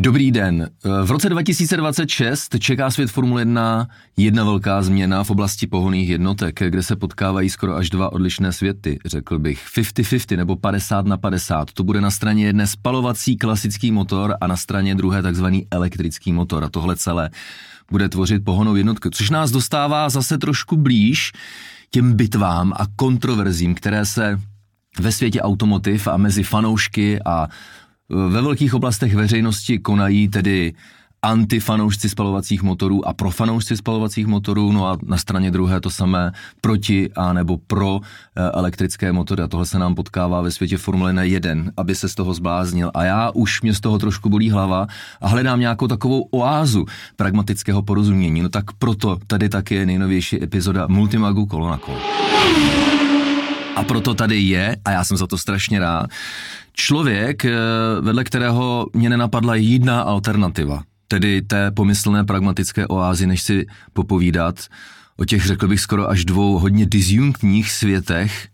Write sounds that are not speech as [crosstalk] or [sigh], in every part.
Dobrý den. V roce 2026 čeká svět Formule 1 jedna velká změna v oblasti pohoných jednotek, kde se potkávají skoro až dva odlišné světy, řekl bych 50-50 nebo 50 na 50. To bude na straně jedné spalovací klasický motor a na straně druhé takzvaný elektrický motor a tohle celé bude tvořit pohonou jednotku, což nás dostává zase trošku blíž těm bitvám a kontroverzím, které se ve světě automotiv a mezi fanoušky a ve velkých oblastech veřejnosti konají tedy antifanoušci spalovacích motorů a pro fanoušci spalovacích motorů, no a na straně druhé to samé proti a nebo pro eh, elektrické motory. A tohle se nám potkává ve světě Formule 1, aby se z toho zbláznil. A já už mě z toho trošku bolí hlava a hledám nějakou takovou oázu pragmatického porozumění. No tak proto tady taky je nejnovější epizoda Multimagu kolo na kolo. A proto tady je, a já jsem za to strašně rád, člověk, eh, vedle kterého mě nenapadla jiná alternativa, tedy té pomyslné pragmatické oázy, než si popovídat o těch, řekl bych, skoro až dvou hodně disjunktních světech,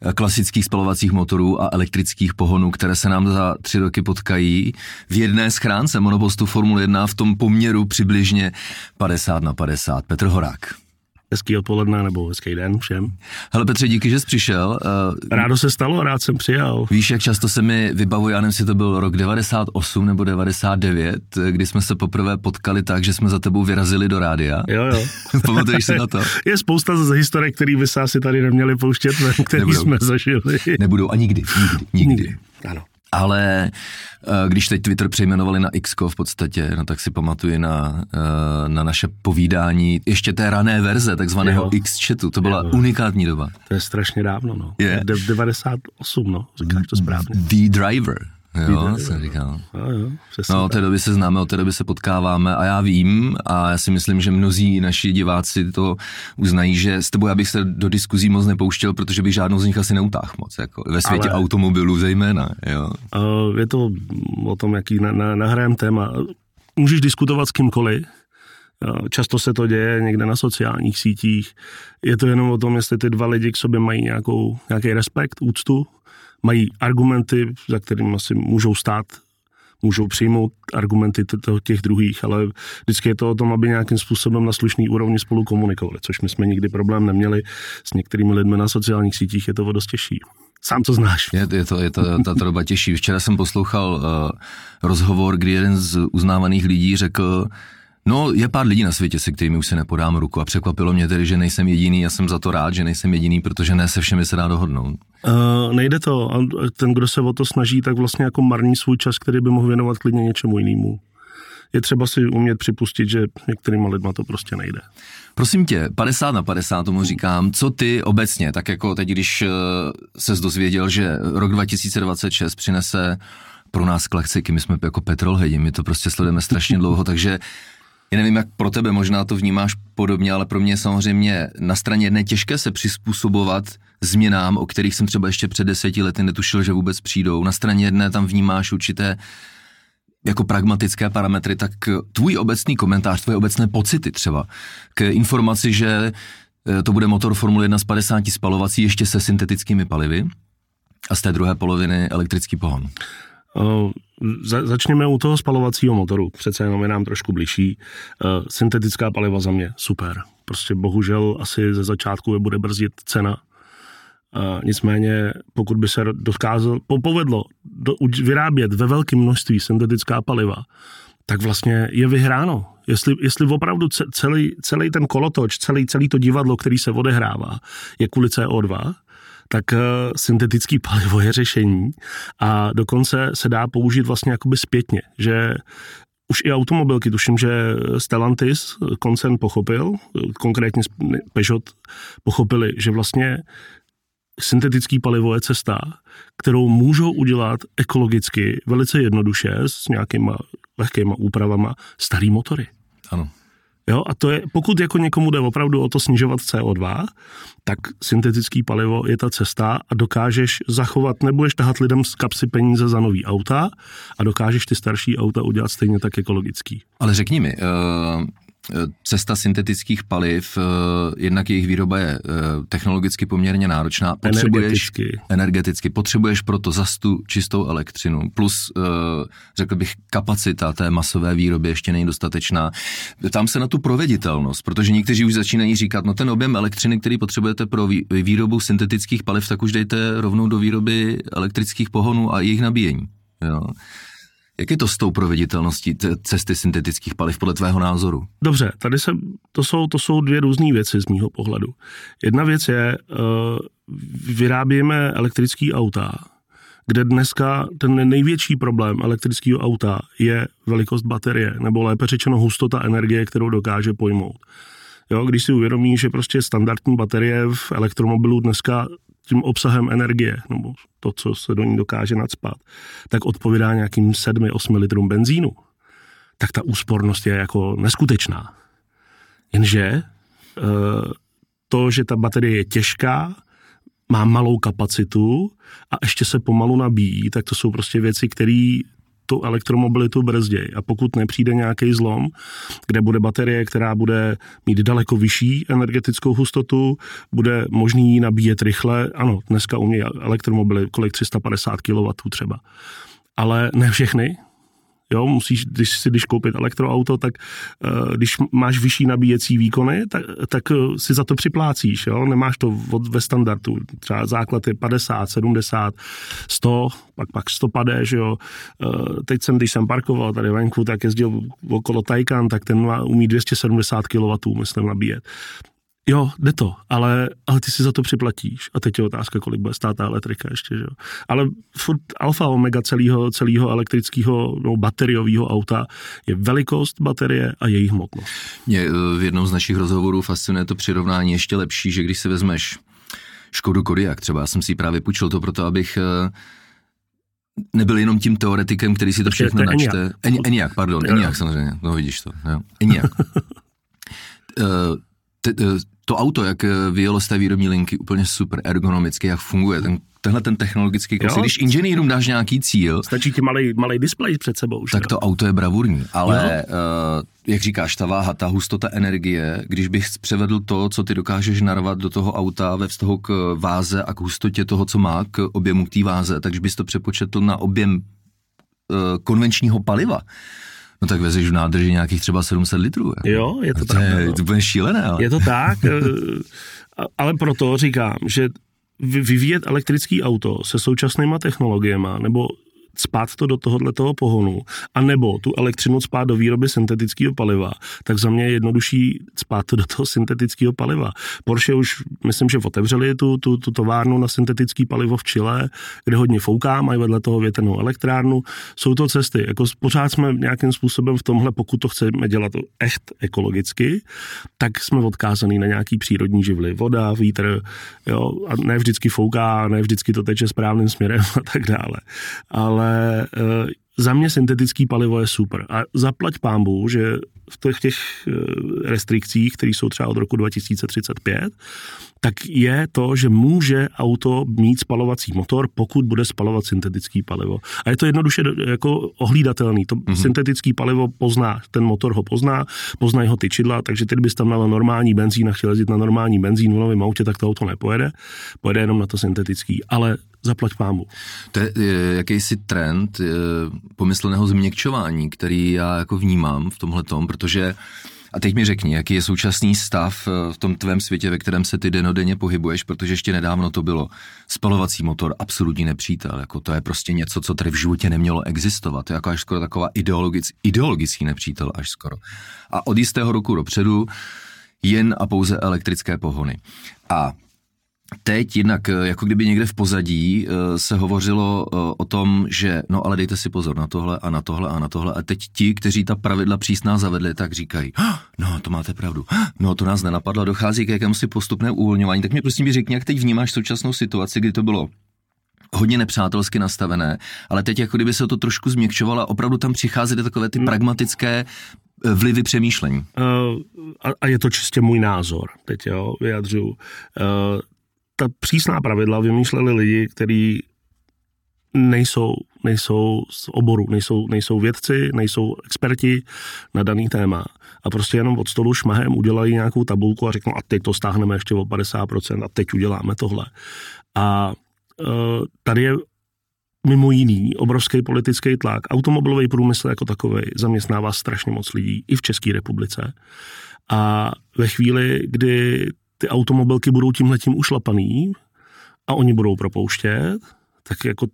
eh, klasických spalovacích motorů a elektrických pohonů, které se nám za tři roky potkají v jedné schránce monopostu Formule 1 v tom poměru přibližně 50 na 50. Petr Horák. Hezký odpoledne nebo hezký den všem. Hele Petře, díky, že jsi přišel. Uh, Rádo se stalo, rád jsem přijal. Víš, jak často se mi vybavuje, já nevím, jestli to byl rok 98 nebo 99, kdy jsme se poprvé potkali tak, že jsme za tebou vyrazili do rádia. Jo, jo. [laughs] Pamatuješ si na to? [laughs] Je spousta z historie, který by se asi tady neměli pouštět, který Nebudou. jsme zažili. Nebudou a nikdy, nikdy, nikdy. nikdy. Ano. Ale eh, když teď Twitter přejmenovali na X v podstatě, no tak si pamatuji na, eh, na naše povídání ještě té rané verze, takzvaného. X-chatu. To byla jo. unikátní doba. To je strašně dávno, no. Je. 98, no, říkáš to správně. The Driver. Jo, jsem říkal. No, jo, no, od té doby se známe, od té doby se potkáváme a já vím a já si myslím, že mnozí naši diváci to uznají, že s tebou já bych se do diskuzí moc nepouštěl, protože bych žádnou z nich asi neutáhl moc, jako ve světě Ale, automobilů zejména. Jo. je to o tom, jaký na, na, nahrajem téma. Můžeš diskutovat s kýmkoliv, Často se to děje někde na sociálních sítích. Je to jenom o tom, jestli ty dva lidi k sobě mají nějakou, nějaký respekt, úctu mají argumenty, za kterými si můžou stát, můžou přijmout argumenty těch druhých, ale vždycky je to o tom, aby nějakým způsobem na slušný úrovni spolu komunikovali, což my jsme nikdy problém neměli s některými lidmi na sociálních sítích, je to dost těžší. Sám to znáš. Je, je to, je to ta doba těžší. Včera jsem poslouchal uh, rozhovor, kdy jeden z uznávaných lidí řekl, No, je pár lidí na světě, se kterými už se nepodám ruku a překvapilo mě tedy, že nejsem jediný. Já jsem za to rád, že nejsem jediný, protože ne se všemi se dá dohodnout. Uh, nejde to. A ten, kdo se o to snaží, tak vlastně jako marní svůj čas, který by mohl věnovat klidně něčemu jinému. Je třeba si umět připustit, že některýma lidma to prostě nejde. Prosím tě, 50 na 50 tomu říkám, co ty obecně, tak jako teď, když eh, se dozvěděl, že rok 2026 přinese pro nás klasiky, my jsme jako petrolhedi, my to prostě sledujeme strašně dlouho, takže já nevím, jak pro tebe možná to vnímáš podobně, ale pro mě samozřejmě na straně jedné těžké se přizpůsobovat změnám, o kterých jsem třeba ještě před deseti lety netušil, že vůbec přijdou. Na straně jedné tam vnímáš určité jako pragmatické parametry, tak tvůj obecný komentář, tvoje obecné pocity třeba k informaci, že e, to bude motor Formule 1 z 50 spalovací ještě se syntetickými palivy a z té druhé poloviny elektrický pohon. Uh, za, začněme u toho spalovacího motoru, přece jenom je nám trošku blížší. Uh, syntetická paliva za mě super. Prostě bohužel asi ze začátku je bude brzdit cena. Uh, nicméně, pokud by se dokázal, povedlo do, vyrábět ve velkém množství syntetická paliva, tak vlastně je vyhráno. Jestli, jestli opravdu celý, celý ten kolotoč, celý, celý to divadlo, který se odehrává, je kvůli CO2, tak eh, syntetický palivo je řešení a dokonce se dá použít vlastně jakoby zpětně, že už i automobilky, tuším, že Stellantis koncern pochopil, konkrétně Peugeot pochopili, že vlastně syntetický palivo je cesta, kterou můžou udělat ekologicky velice jednoduše s nějakýma lehkýma úpravama starý motory. Ano. Jo, a to je, pokud jako někomu jde opravdu o to snižovat CO2, tak syntetický palivo je ta cesta a dokážeš zachovat, nebudeš tahat lidem z kapsy peníze za nový auta a dokážeš ty starší auta udělat stejně tak ekologický. Ale řekni mi, uh cesta syntetických paliv, jednak jejich výroba je technologicky poměrně náročná. Potřebuješ, energeticky. energeticky. Potřebuješ proto zas tu čistou elektřinu. Plus, řekl bych, kapacita té masové výroby ještě není dostatečná. Tam se na tu proveditelnost, protože někteří už začínají říkat, no ten objem elektřiny, který potřebujete pro výrobu syntetických paliv, tak už dejte rovnou do výroby elektrických pohonů a jejich nabíjení. Jo. Jak je to s tou proveditelností cesty syntetických paliv podle tvého názoru? Dobře, tady se, to, jsou, to jsou dvě různé věci z mýho pohledu. Jedna věc je, uh, vyrábíme elektrické auta, kde dneska ten největší problém elektrického auta je velikost baterie, nebo lépe řečeno hustota energie, kterou dokáže pojmout. Jo, když si uvědomí, že prostě standardní baterie v elektromobilu dneska tím obsahem energie, nebo to, co se do ní dokáže nadspat, tak odpovídá nějakým 7-8 litrům benzínu, tak ta úspornost je jako neskutečná. Jenže eh, to, že ta baterie je těžká, má malou kapacitu a ještě se pomalu nabíjí, tak to jsou prostě věci, které tu elektromobilitu brzději. A pokud nepřijde nějaký zlom, kde bude baterie, která bude mít daleko vyšší energetickou hustotu, bude možný ji nabíjet rychle. Ano, dneska umějí elektromobily kolik 350 kW třeba. Ale ne všechny, Jo, musíš, když si když koupit elektroauto, tak uh, když máš vyšší nabíjecí výkony, tak, tak uh, si za to připlácíš, jo, nemáš to od, ve standardu, třeba základ je 50, 70, 100, pak pak 150, že jo. Uh, teď jsem, když jsem parkoval tady venku, tak jezdil okolo Taycan, tak ten umí 270 kW, myslím, nabíjet. Jo, jde to, ale, ale ty si za to připlatíš. A teď je otázka, kolik bude stát ta elektrika ještě, že jo. Ale furt alfa omega celého, celého elektrického no, bateriového auta je velikost baterie a její hmotnost. Mě eh, v jednom z našich rozhovorů fascinuje to přirovnání ještě lepší, že když si vezmeš Škodu Kodiak třeba, já jsem si ji právě půjčil to proto, abych eh, nebyl jenom tím teoretikem, který si to všechno to načte. Eniak, pardon, Eniak samozřejmě, no vidíš to, jo. Eniak. [laughs] Eh, to auto, jak eh, vyjelo z té výrobní linky, úplně super ergonomicky, jak funguje ten, tenhle ten technologický kus. Když inženýrům dáš nějaký cíl... Stačí ti malý, malý displej před sebou. Tak jo? to auto je bravurní, ale uh, jak říkáš, ta váha, ta hustota energie, když bych převedl to, co ty dokážeš narvat do toho auta ve vztahu k váze a k hustotě toho, co má, k objemu té váze, takže bys to přepočetl na objem uh, konvenčního paliva, No tak vezeš v nádrži nějakých třeba 700 litrů. Jako. Jo, je to, to tak. Je, no. to bude šílené. Ale. Je to tak, eh, ale proto říkám, že vyvíjet elektrický auto se současnýma technologiemi nebo spát to do tohohle toho pohonu, a nebo tu elektřinu spát do výroby syntetického paliva, tak za mě je jednodušší spát to do toho syntetického paliva. Porsche už, myslím, že otevřeli tu, tu, tu továrnu na syntetický palivo v Chile, kde hodně fouká, mají vedle toho větrnou elektrárnu. Jsou to cesty. Jako pořád jsme nějakým způsobem v tomhle, pokud to chceme dělat echt ekologicky, tak jsme odkázaný na nějaký přírodní živly. Voda, vítr, jo, a ne vždycky fouká, ne vždycky to teče správným směrem [laughs] a tak dále. Ale ale uh, za mě syntetický palivo je super. A zaplať pámbu, že v těch, těch eh, restrikcích, které jsou třeba od roku 2035, tak je to, že může auto mít spalovací motor, pokud bude spalovat syntetický palivo. A je to jednoduše jako ohlídatelný. To mm-hmm. syntetický palivo pozná, ten motor ho pozná, pozná jeho tyčidla, takže ty bys tam dal normální benzín a chtěl jezdit na normální benzín v novém autě, tak to auto nepojede. Pojede jenom na to syntetický. Ale zaplať pámu. To je jakýsi trend pomyslného změkčování, který já jako vnímám v tomhle tom, protože a teď mi řekni, jaký je současný stav eh, v tom tvém světě, ve kterém se ty denodenně pohybuješ, protože ještě nedávno to bylo spalovací motor, absolutní nepřítel. Jako to je prostě něco, co tady v životě nemělo existovat. To je jako až skoro taková ideologic, ideologický nepřítel až skoro. A od jistého roku dopředu jen a pouze elektrické pohony. A Teď jednak, eh, jako kdyby někde v pozadí eh, se hovořilo eh, o tom, že no ale dejte si pozor na tohle a na tohle a na tohle a teď ti, kteří ta pravidla přísná zavedli, tak říkají, no to máte pravdu, no to nás nenapadlo, dochází k jakémusi postupné uvolňování. Tak mi prosím řekni, jak teď vnímáš současnou situaci, kdy to bylo hodně nepřátelsky nastavené, ale teď jako kdyby se to trošku změkčovalo a opravdu tam přicházely takové ty hmm. pragmatické vlivy přemýšlení. Uh, a, a je to čistě můj názor, teď jo, vyjadřuju. Uh, ta přísná pravidla vymýšleli lidi, kteří nejsou nejsou z oboru, nejsou, nejsou vědci, nejsou experti na daný téma. A prostě jenom od stolu šmahem udělají nějakou tabulku a řeknou, a teď to stáhneme ještě o 50% a teď uděláme tohle. A uh, tady je mimo jiný obrovský politický tlak. Automobilový průmysl jako takový zaměstnává strašně moc lidí i v České republice. A ve chvíli, kdy ty automobilky budou tímhletím ušlapaný a oni budou propouštět, tak jako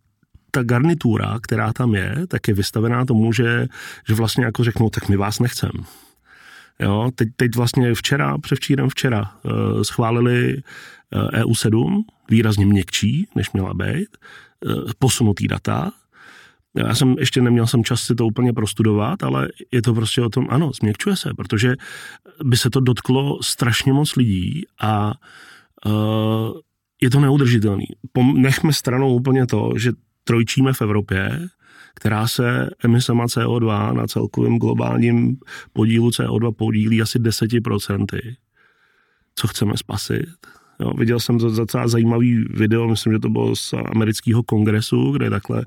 ta garnitura, která tam je, tak je vystavená tomu, že, že vlastně jako řeknou, tak my vás nechcem. Jo, teď, teď vlastně včera, převčírem včera uh, schválili uh, EU7, výrazně měkčí, než měla být, uh, posunutý data. Já jsem ještě neměl jsem čas si to úplně prostudovat, ale je to prostě o tom, ano, změkčuje se, protože by se to dotklo strašně moc lidí a uh, je to neudržitelný. Nechme stranou úplně to, že trojčíme v Evropě, která se emisema CO2 na celkovém globálním podílu CO2 podílí asi 10%. Co chceme spasit? Jo, viděl jsem docela zajímavý video, myslím, že to bylo z amerického kongresu, kde takhle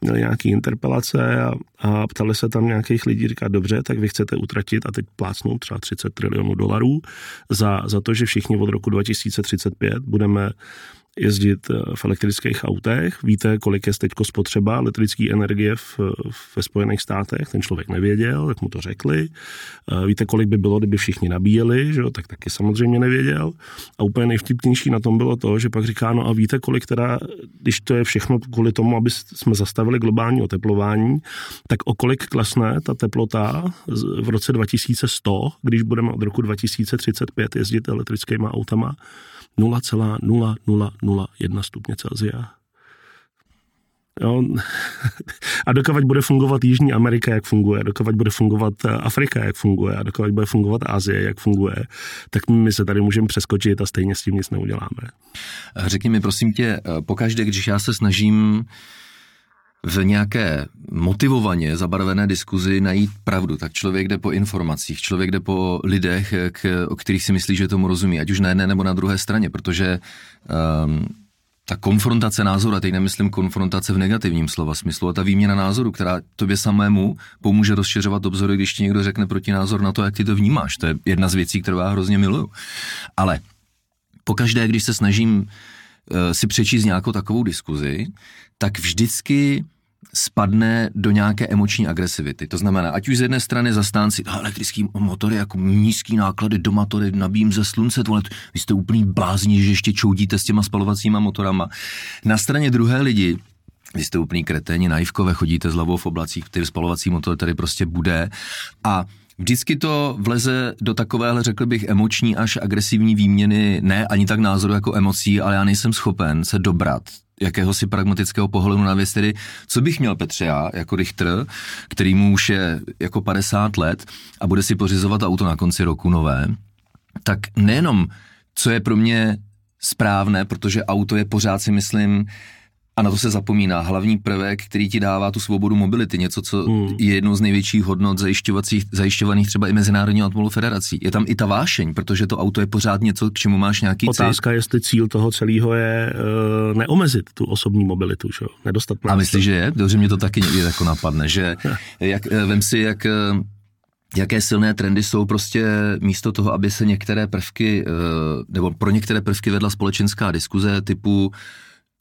měli nějaký interpelace a, a ptali se tam nějakých lidí, říká, dobře, tak vy chcete utratit a teď plácnout třeba 30 trilionů dolarů za, za to, že všichni od roku 2035 budeme jezdit eh, v elektrických autech. Víte, kolik je teď spotřeba elektrické energie v, ve Spojených státech? Ten člověk nevěděl, tak mu to řekli. Eh, víte, kolik by bylo, kdyby všichni nabíjeli? Že? Tak taky samozřejmě nevěděl. A úplně nejvtipnější na tom bylo to, že pak říká, no a víte, kolik teda, když to je všechno kvůli tomu, aby jsme zastavili globální oteplování, tak o kolik klesne ta teplota v roce 2100, když budeme od roku 2035 jezdit elektrickýma autama? 0,0001 stupně Celsia. Jo. [laughs] A dokovat bude fungovat Jižní Amerika, jak funguje, dokovat bude fungovat eh, Afrika, jak funguje, a dokovat bude fungovat Asie, jak funguje, tak my se tady můžeme přeskočit a stejně s tím nic neuděláme. Řekni mi prosím tě, eh, pokaždé, když já se snažím v nějaké motivovaně zabarvené diskuzi najít pravdu, tak člověk jde po informacích, člověk jde po lidech, k, o kterých si myslí, že tomu rozumí, ať už na jedné nebo na druhé straně, protože um, ta konfrontace názoru, a teď nemyslím konfrontace v negativním slova smyslu, a ta výměna názoru, která tobě samému pomůže rozšiřovat obzory, když ti někdo řekne proti názor na to, jak ty to vnímáš. To je jedna z věcí, kterou já hrozně miluju. Ale pokaždé, když se snažím si přečíst nějakou takovou diskuzi, tak vždycky spadne do nějaké emoční agresivity. To znamená, ať už z jedné strany zastánci, elektrický motory, jako nízký náklady do tady nabím ze slunce, tohle, vy jste úplný blázni, že ještě čoudíte s těma spalovacíma motorama. Na straně druhé lidi, vy jste úplný kreténi, naivkové, chodíte z hlavou v oblacích, ty spalovací motor tady prostě bude. A Vždycky to vleze do takovéhle, řekl bych, emoční až agresivní výměny, ne ani tak názoru jako emocí, ale já nejsem schopen se dobrat jakéhosi pragmatického pohledu na věc, tedy co bych měl Petře já, jako Richter, který mu už je jako 50 let a bude si pořizovat auto na konci roku nové, tak nejenom, co je pro mě správné, protože auto je pořád si myslím a na to se zapomíná. Hlavní prvek, který ti dává tu svobodu mobility, něco, co hmm. je jednou z největších hodnot zajišťovacích, zajišťovaných třeba i Mezinárodní automobilovou federací. Je tam i ta vášeň, protože to auto je pořád něco, k čemu máš nějaký Otázka, cít. jestli cíl toho celého je uh, neomezit tu osobní mobilitu, že? nedostat A myslíš, že je? Dobře, mě to taky někdy jako napadne, že [laughs] jak, eh, vem si, jak eh, jaké silné trendy jsou prostě místo toho, aby se některé prvky, nebo pro některé prvky vedla společenská diskuze typu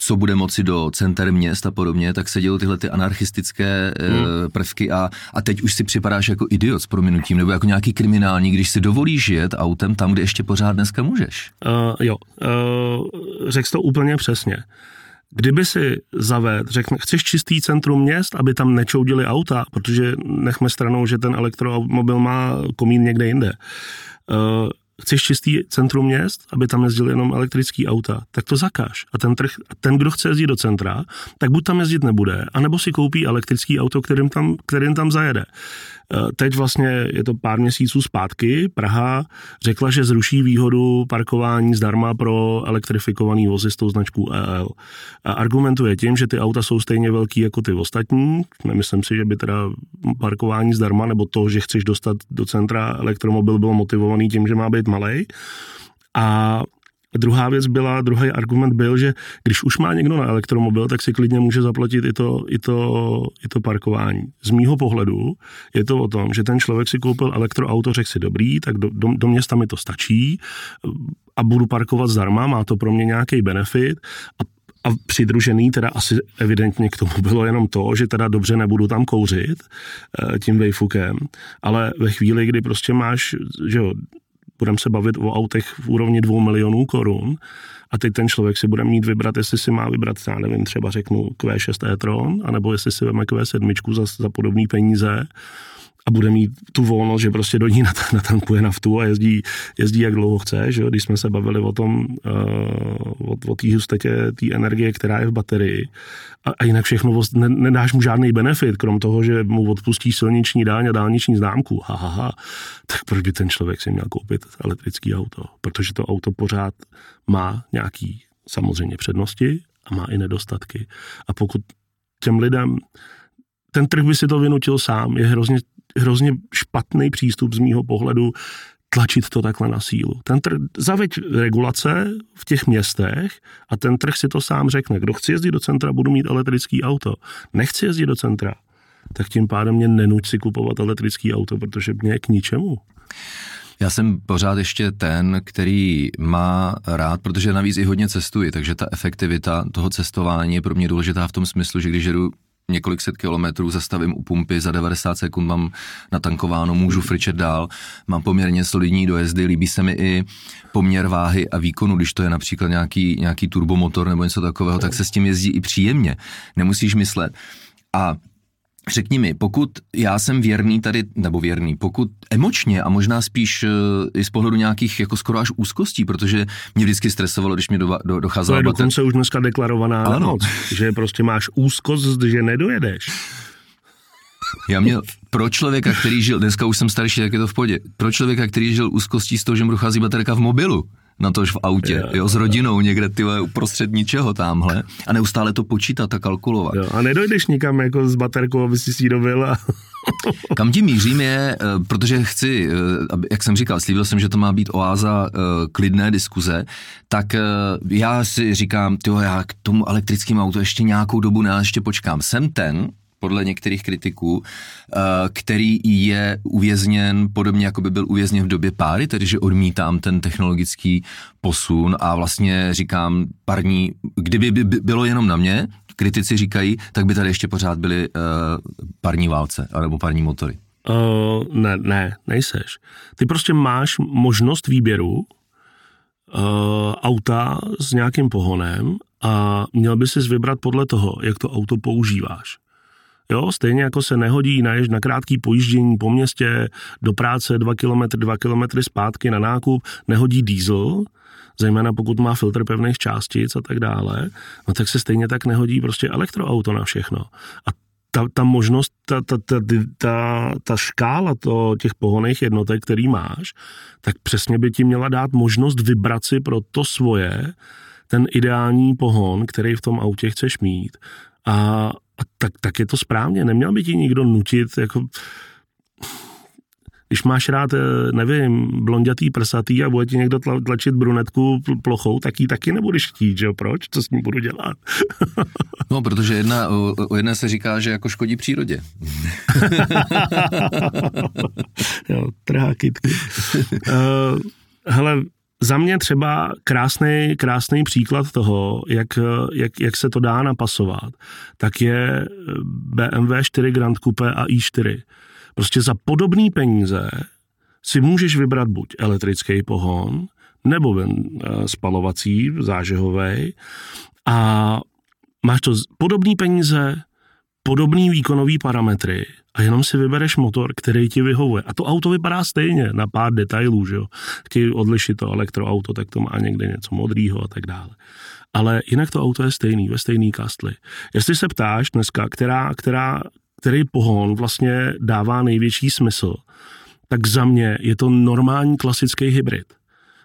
co bude moci do center měst a podobně, tak se dělou tyhle ty anarchistické eh, hmm. prvky a, a teď už si připadáš jako idiot s prominutím, nebo jako nějaký kriminální, když si dovolíš jet autem tam, kde ještě pořád dneska můžeš. Uh, jo, uh, řekl to úplně přesně. Kdyby si zaved, řekne, chceš čistý centrum měst, aby tam nečoudili auta, protože nechme stranou, že ten elektromobil má komín někde jinde. Uh, chceš čistý centrum měst, aby tam jezdili jenom elektrický auta, tak to zakáž. A ten, trh, ten, kdo chce jezdit do centra, tak buď tam jezdit nebude, anebo si koupí elektrický auto, kterým tam, kterým tam zajede. Eh, teď vlastně je to pár měsíců zpátky. Praha řekla, že zruší výhodu parkování zdarma pro elektrifikovaný vozy s tou značkou EL. A argumentuje tím, že ty auta jsou stejně velký jako ty ostatní. Nemyslím si, že by teda parkování zdarma nebo to, že chceš dostat do centra elektromobil bylo motivovaný tím, že má být malý. A druhá věc byla, druhý argument byl, že když už má někdo na elektromobil, tak si klidně může zaplatit i to, i to, i to parkování. Z mýho pohledu je to o tom, že ten člověk si koupil elektroauto, řekl si dobrý, tak do, do, do města mi to stačí a budu parkovat zdarma, má to pro mě nějaký benefit a a přidružený teda asi evidentně k tomu bylo jenom to, že teda dobře nebudu tam kouřit eh, tím vejfukem, ale ve chvíli, kdy prostě máš, že jo, budeme se bavit o autech v úrovni dvou milionů korun a teď ten člověk si bude mít vybrat, jestli si má vybrat, já nevím, třeba řeknu Q6 e-tron, anebo jestli si veme Q7 za, za podobné peníze, a bude mít tu volnost, že prostě do ní [laughs] natankuje naftu a jezdí, jezdí jak dlouho chce, že když jsme se bavili o tom, uh, o, o té hustotě té energie, která je v baterii a, a jinak všechno, ne, nedáš mu žádný benefit, krom toho, že mu odpustí silniční dáň a dálniční známku, ha, ha, ha, tak proč by ten člověk si měl koupit elektrický auto? Protože to auto pořád má nějaký samozřejmě přednosti a má i nedostatky. A pokud těm lidem ten trh by si to vynutil sám. Je hrozně hrozně špatný přístup z mýho pohledu tlačit to takhle na sílu. Ten trh, zaveď regulace v těch městech a ten trh si to sám řekne. Kdo chce jezdit do centra, budu mít elektrický auto. Nechci jezdit do centra, tak tím pádem mě nenuť si kupovat elektrický auto, protože mě je k ničemu. Já jsem pořád ještě ten, který má rád, protože navíc i hodně cestuji, takže ta efektivita toho cestování je pro mě důležitá v tom smyslu, že když jedu několik set kilometrů, zastavím u pumpy, za 90 sekund mám natankováno, můžu fričet dál, mám poměrně solidní dojezdy, líbí se mi i poměr váhy a výkonu, když to je například nějaký, nějaký turbomotor nebo něco takového, tak se s tím jezdí i příjemně, nemusíš myslet. A Řekni mi, pokud já jsem věrný tady, nebo věrný, pokud emočně a možná spíš uh, i z pohledu nějakých jako skoro až úzkostí, protože mě vždycky stresovalo, když mě do, do, docházelo... To je dokonce už dneska deklarovaná ano. nemoc, že prostě máš úzkost, že nedojedeš. Já měl pro člověka, který žil, dneska už jsem starší, tak je to v podě, pro člověka, který žil úzkostí z toho, že mu dochází baterka v mobilu, na tož v autě, jo, jo, s rodinou někde ty uprostřed ničeho tamhle a neustále to počítat a kalkulovat. Jo, a nedojdeš nikam jako s baterkou, aby si si dobil a... [laughs] Kam tím mířím je, eh, protože chci, eh, jak jsem říkal, slíbil jsem, že to má být oáza eh, klidné diskuze, tak já si říkám, tyjo, já k tomu elektrickému autu ještě nějakou dobu ne, ještě počkám. Jsem ten, podle některých kritiků, eh, který je uvězněn podobně, jako by byl uvězněn v době páry, tedy že odmítám ten technologický posun a vlastně říkám parní, kdyby by bylo jenom na mě, kritici říkají, tak by tady ještě pořád byly uh, parní válce, nebo parní motory. Uh, ne, ne, nejseš. Ty prostě máš možnost výběru uh, auta s nějakým pohonem a měl by si vybrat podle toho, jak to auto používáš. Jo, stejně jako se nehodí na, na krátký pojíždění po městě do práce 2 km, 2 km zpátky na nákup, nehodí diesel, zejména pokud má filtr pevných částic a tak dále, no tak se stejně tak nehodí prostě elektroauto na všechno. A ta, ta možnost, ta, ta, ta, ta, ta škála to, těch pohoných jednotek, který máš, tak přesně by ti měla dát možnost vybrat si pro to svoje ten ideální pohon, který v tom autě chceš mít. A, a tak, tak je to správně, neměl by ti nikdo nutit, jako když máš rád, eh, nevím, blondětý, prsatý a bude ti někdo tlačit brunetku plochou, tak ji taky nebudeš chtít, že jo? Proč? Co s ním budu dělat? [laughs] no, protože jedna, o, o jedné se říká, že jako škodí přírodě. [laughs] jo, trhá kytky. uh, hele, za mě třeba krásný, krásný příklad toho, jak, jak, jak se to dá napasovat, tak je BMW 4 Grand Coupe a i4. Prostě za podobné peníze si můžeš vybrat buď elektrický pohon, nebo eh, spalovací, zážehový, a máš to podobné peníze, podobný výkonový parametry a jenom si vybereš motor, který ti vyhovuje. A to auto vypadá stejně na pár detailů, že jo. Chtějí odlišit to elektroauto, tak to má někde něco modrýho a tak dále. Ale jinak to auto je stejný, ve stejný kastli. Jestli se ptáš dneska, která, která, který pohon vlastně dává největší smysl, tak za mě je to normální klasický hybrid.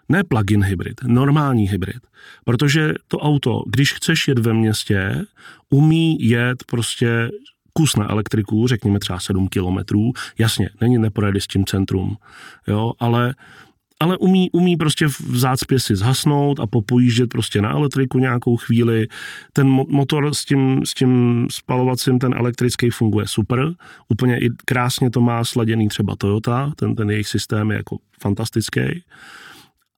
Ne plug-in hybrid, normální hybrid. Protože to auto, když chceš jet ve městě, umí jet prostě kus na elektriku, řekněme třeba 7 kilometrů. Jasně, není neprojede s tím centrum, jo, ale ale umí, umí prostě v zácpě si zhasnout a popojíždět prostě na elektriku nějakou chvíli. Ten motor s tím, s tím spalovacím, ten elektrický funguje super. Úplně i krásně to má sladěný třeba Toyota, ten, ten jejich systém je jako fantastický.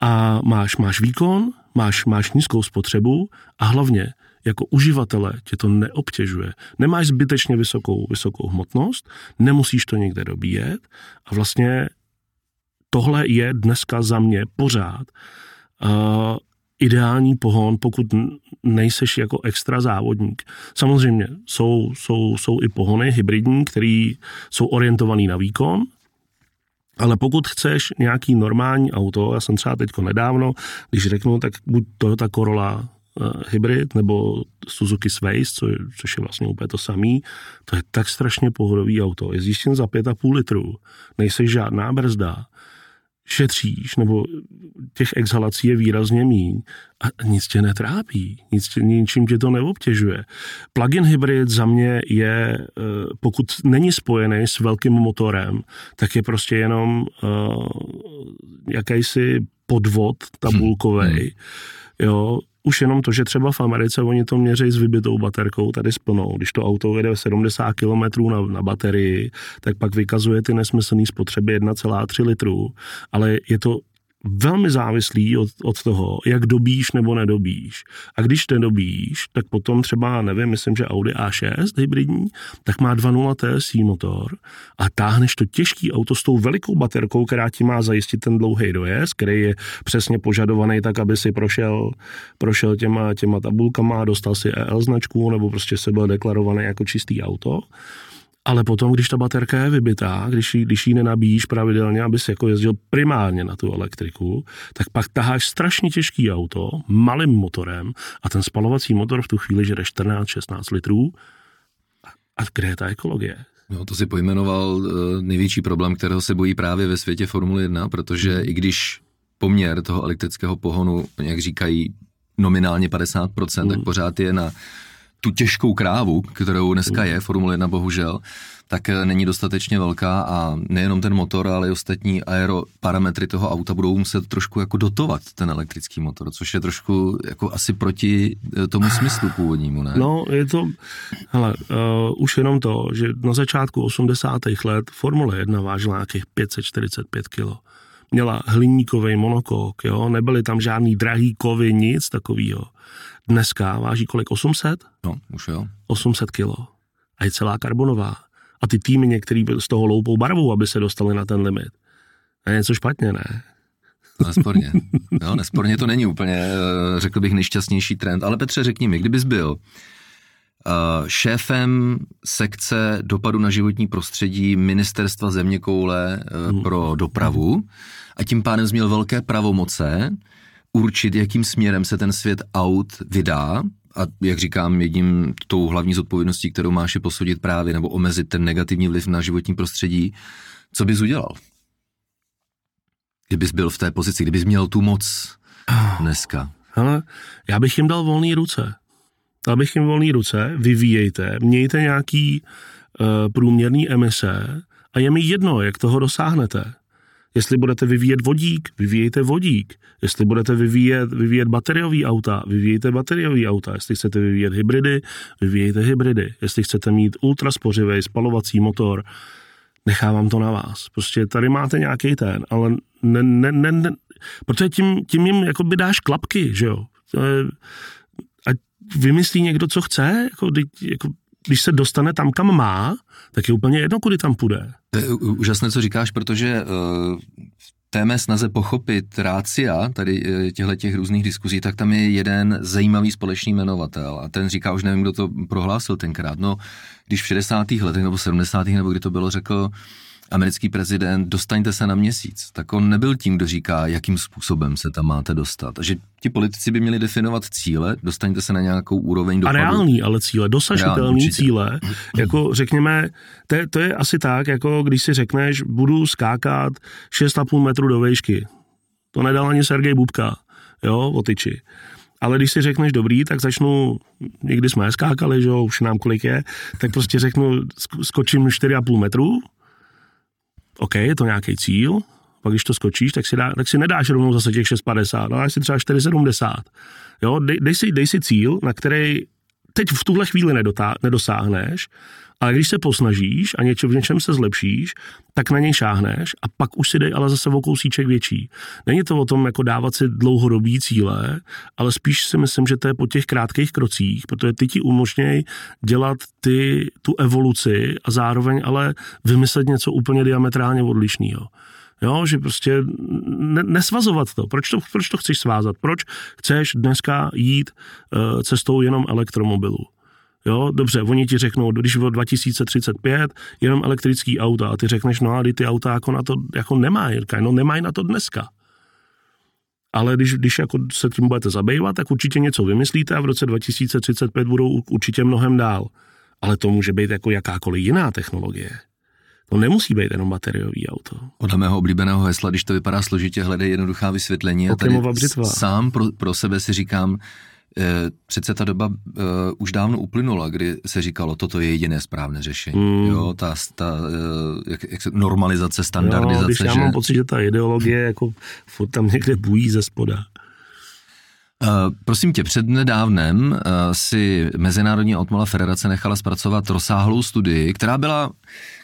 A máš, máš výkon, máš, máš nízkou spotřebu a hlavně jako uživatele tě to neobtěžuje. Nemáš zbytečně vysokou, vysokou hmotnost, nemusíš to někde dobíjet a vlastně tohle je dneska za mě pořád uh, ideální pohon, pokud nejseš jako extra závodník. Samozřejmě jsou, jsou, jsou i pohony hybridní, které jsou orientované na výkon, ale pokud chceš nějaký normální auto, já jsem třeba teďko nedávno, když řeknu, tak buď Toyota Corolla hybrid nebo Suzuki Sways, co, což je vlastně úplně to samý, to je tak strašně pohodový auto. Jezdíš tím za 5,5 litru, nejseš žádná brzda, šetříš, nebo těch exhalací je výrazně míň a nic tě netrápí, nic tě, ničím tě to neobtěžuje. Plug-in hybrid za mě je, eh, pokud není spojený s velkým motorem, tak je prostě jenom uh, jakýsi podvod tabulkový. Hmm. Jo, už jenom to, že třeba v Americe oni to měří s vybitou baterkou, tady s plnou. Když to auto jede 70 km na, na baterii, tak pak vykazuje ty nesmyslné spotřeby 1,3 litru, ale je to velmi závislý od, od toho, jak dobíš nebo nedobíš. A když nedobíš, tak potom třeba, nevím, myslím, že Audi A6 hybridní, tak má 2.0 TSI motor a táhneš to těžký auto s tou velikou baterkou, která ti má zajistit ten dlouhý dojezd, který je přesně požadovaný tak, aby si prošel, prošel těma, těma tabulkama, dostal si EL značku nebo prostě se byl deklarovaný jako čistý auto. Ale potom, když ta baterka je vybitá, když ji, když ji nenabíjíš pravidelně, abys jako jezdil primárně na tu elektriku, tak pak taháš strašně těžký auto malým motorem a ten spalovací motor v tu chvíli žere 14-16 litrů. A kde je ta ekologie? No, to si pojmenoval eh, největší problém, kterého se bojí právě ve světě Formule 1, protože hmm. i když poměr toho elektrického pohonu, jak říkají, nominálně 50%, hmm. tak pořád je na tu těžkou krávu, kterou dneska je Formule 1 bohužel, tak eh, není dostatečně velká a nejenom ten motor, ale i ostatní aeroparametry toho auta budou muset trošku jako dotovat ten elektrický motor, což je trošku jako asi proti eh, tomu smyslu původnímu, ne? No, je to, hele, uh, už jenom to, že na začátku 80. let Formule 1 vážila nějakých 545 kilo měla hliníkový monokok, jo, nebyly tam žádný drahý kovy, nic takového. Dneska váží kolik? 800? No, už jo. 800 kilo. A je celá karbonová. A ty týmy některý z toho loupou barvou, aby se dostali na ten limit. A něco špatně, ne? No, nesporně. No, nesporně to není úplně, eh, řekl bych, nejšťastnější trend. Ale Petře, řekni mi, kdybys byl uh, šéfem sekce dopadu na životní prostředí ministerstva zeměkoule uh, hmm. pro dopravu a tím pádem měl velké pravomoce určit, jakým směrem se ten svět aut vydá, a jak říkám, jedním tou hlavní zodpovědností, kterou máš, je posudit právě nebo omezit ten negativní vliv na životní prostředí. Co bys udělal? Kdybys byl v té pozici, kdybys měl tu moc dneska. Hele, já bych jim dal volné ruce. Dal bych jim volné ruce, vyvíjejte, mějte nějaký uh, průměrný emise a je mi jedno, jak toho dosáhnete. Jestli budete vyvíjet vodík, vyvíjejte vodík. Jestli budete vyvíjet, vyvíjet bateriový auta, vyvíjejte bateriový auta. Jestli chcete vyvíjet hybridy, vyvíjejte hybridy. Jestli chcete mít ultraspořivý spalovací motor, nechávám to na vás. Prostě tady máte nějaký ten, ale ne, ne, ne, ne protože tím, tím jim by dáš klapky, že jo. A vymyslí někdo, co chce, jako, jako když se dostane tam, kam má, tak je úplně jedno, kudy tam půjde. To je úžasné, co říkáš, protože uh, v té mé snaze pochopit rácia tady eh, těchto těch různých diskuzí, tak tam je jeden zajímavý společný jmenovatel a ten říká, už nevím, kdo to prohlásil tenkrát, no, když v 60. letech nebo 70. nebo kdy to bylo, řekl, americký prezident, dostaňte se na měsíc, tak on nebyl tím, kdo říká, jakým způsobem se tam máte dostat. A že ti politici by měli definovat cíle, dostaňte se na nějakou úroveň dopadu. A reální ale cíle, dosažitelný cíle. Jako řekněme, to, to je asi tak, jako když si řekneš, budu skákat 6,5 metru do vejšky. To nedal ani Sergej Bubka, jo, o tyči. Ale když si řekneš dobrý, tak začnu, někdy jsme skákali, že jo, už nám kolik je, tak prostě řeknu, skočím 4,5 metru, OK, je to nějaký cíl, pak když to skočíš, tak si, dá, tak si nedáš rovnou zase těch 650, ale si třeba 470. Jo, dej, dej, si, dej si cíl, na který teď v tuhle chvíli nedotá, nedosáhneš, ale když se posnažíš a něče, v něčem se zlepšíš, tak na něj šáhneš a pak už si dej ale zase o kousíček větší. Není to o tom jako dávat si dlouhodobý cíle, ale spíš si myslím, že to je po těch krátkých krocích, protože ty ti umožnějí dělat ty, tu evoluci a zároveň ale vymyslet něco úplně diametrálně odlišného. Jo, že prostě ne, nesvazovat to. Proč, to. proč to chceš svázat? Proč chceš dneska jít uh, cestou jenom elektromobilu? Jo, dobře, oni ti řeknou, když bylo 2035, jenom elektrický auta a ty řekneš, no a ty auta jako na to jako nemají, no nemají na to dneska. Ale když, když jako se tím budete zabývat, tak určitě něco vymyslíte a v roce 2035 budou určitě mnohem dál. Ale to může být jako jakákoliv jiná technologie. To nemusí být jenom bateriový auto. Podle mého oblíbeného hesla, když to vypadá složitě, hledej jednoduchá vysvětlení. A tady sám pro, pro sebe si říkám, Eh, přece ta doba uh, už dávno uplynula, kdy se říkalo, toto je jediné správné řešení. Mm. Jo, ta, ta uh, jak, jak se, normalizace, standardizace. Jo, když já že... mám pocit, že ta ideologie jako furt tam někde bují ze spoda. Uh, prosím tě, před nedávnem uh, si Mezinárodní automobilová federace nechala zpracovat rozsáhlou studii, která byla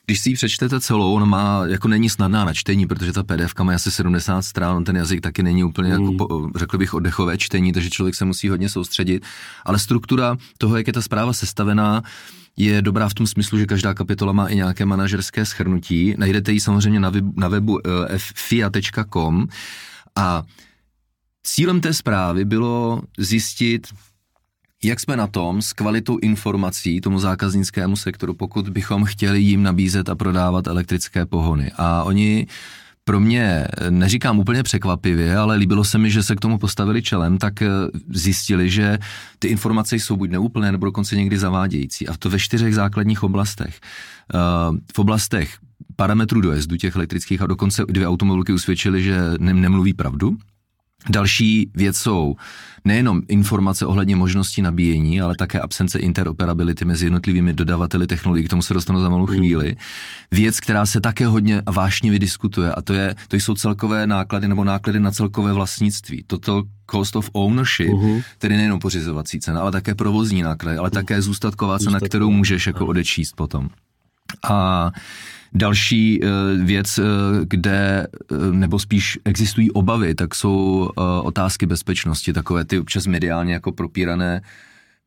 když si ji přečtete celou, ona má, jako není snadná na čtení, protože ta PDF má asi 70 stran, ten jazyk taky není úplně, jako mm. jako, řekl bych, oddechové čtení, takže člověk se musí hodně soustředit. Ale struktura toho, jak je ta zpráva sestavená, je dobrá v tom smyslu, že každá kapitola má i nějaké manažerské schrnutí. Najdete ji samozřejmě na webu, na webu uh, fia.com a cílem té zprávy bylo zjistit, jak jsme na tom s kvalitou informací tomu zákaznickému sektoru, pokud bychom chtěli jim nabízet a prodávat elektrické pohony. A oni pro mě, neříkám úplně překvapivě, ale líbilo se mi, že se k tomu postavili čelem, tak eh, zjistili, že ty informace jsou buď neúplné, nebo dokonce někdy zavádějící. A to ve čtyřech základních oblastech. Eh, v oblastech parametrů dojezdu těch elektrických a dokonce dvě automobilky usvědčily, že nemluví pravdu, Další věc jsou nejenom informace ohledně možnosti nabíjení, ale také absence interoperability mezi jednotlivými dodavateli technologií, k tomu se dostanu za malou mm. chvíli. Věc, která se také hodně vážně vydiskutuje, a to, je, to jsou celkové náklady nebo náklady na celkové vlastnictví. Toto cost of ownership, uh-huh. tedy nejenom pořizovací cena, ale také provozní náklady, ale také zůstatková cena, kterou můžeš jako odečíst potom. A Další eh, věc, eh, kde, eh, nebo spíš existují obavy, tak jsou otázky bezpečnosti, takové ty občas mediálně jako propírané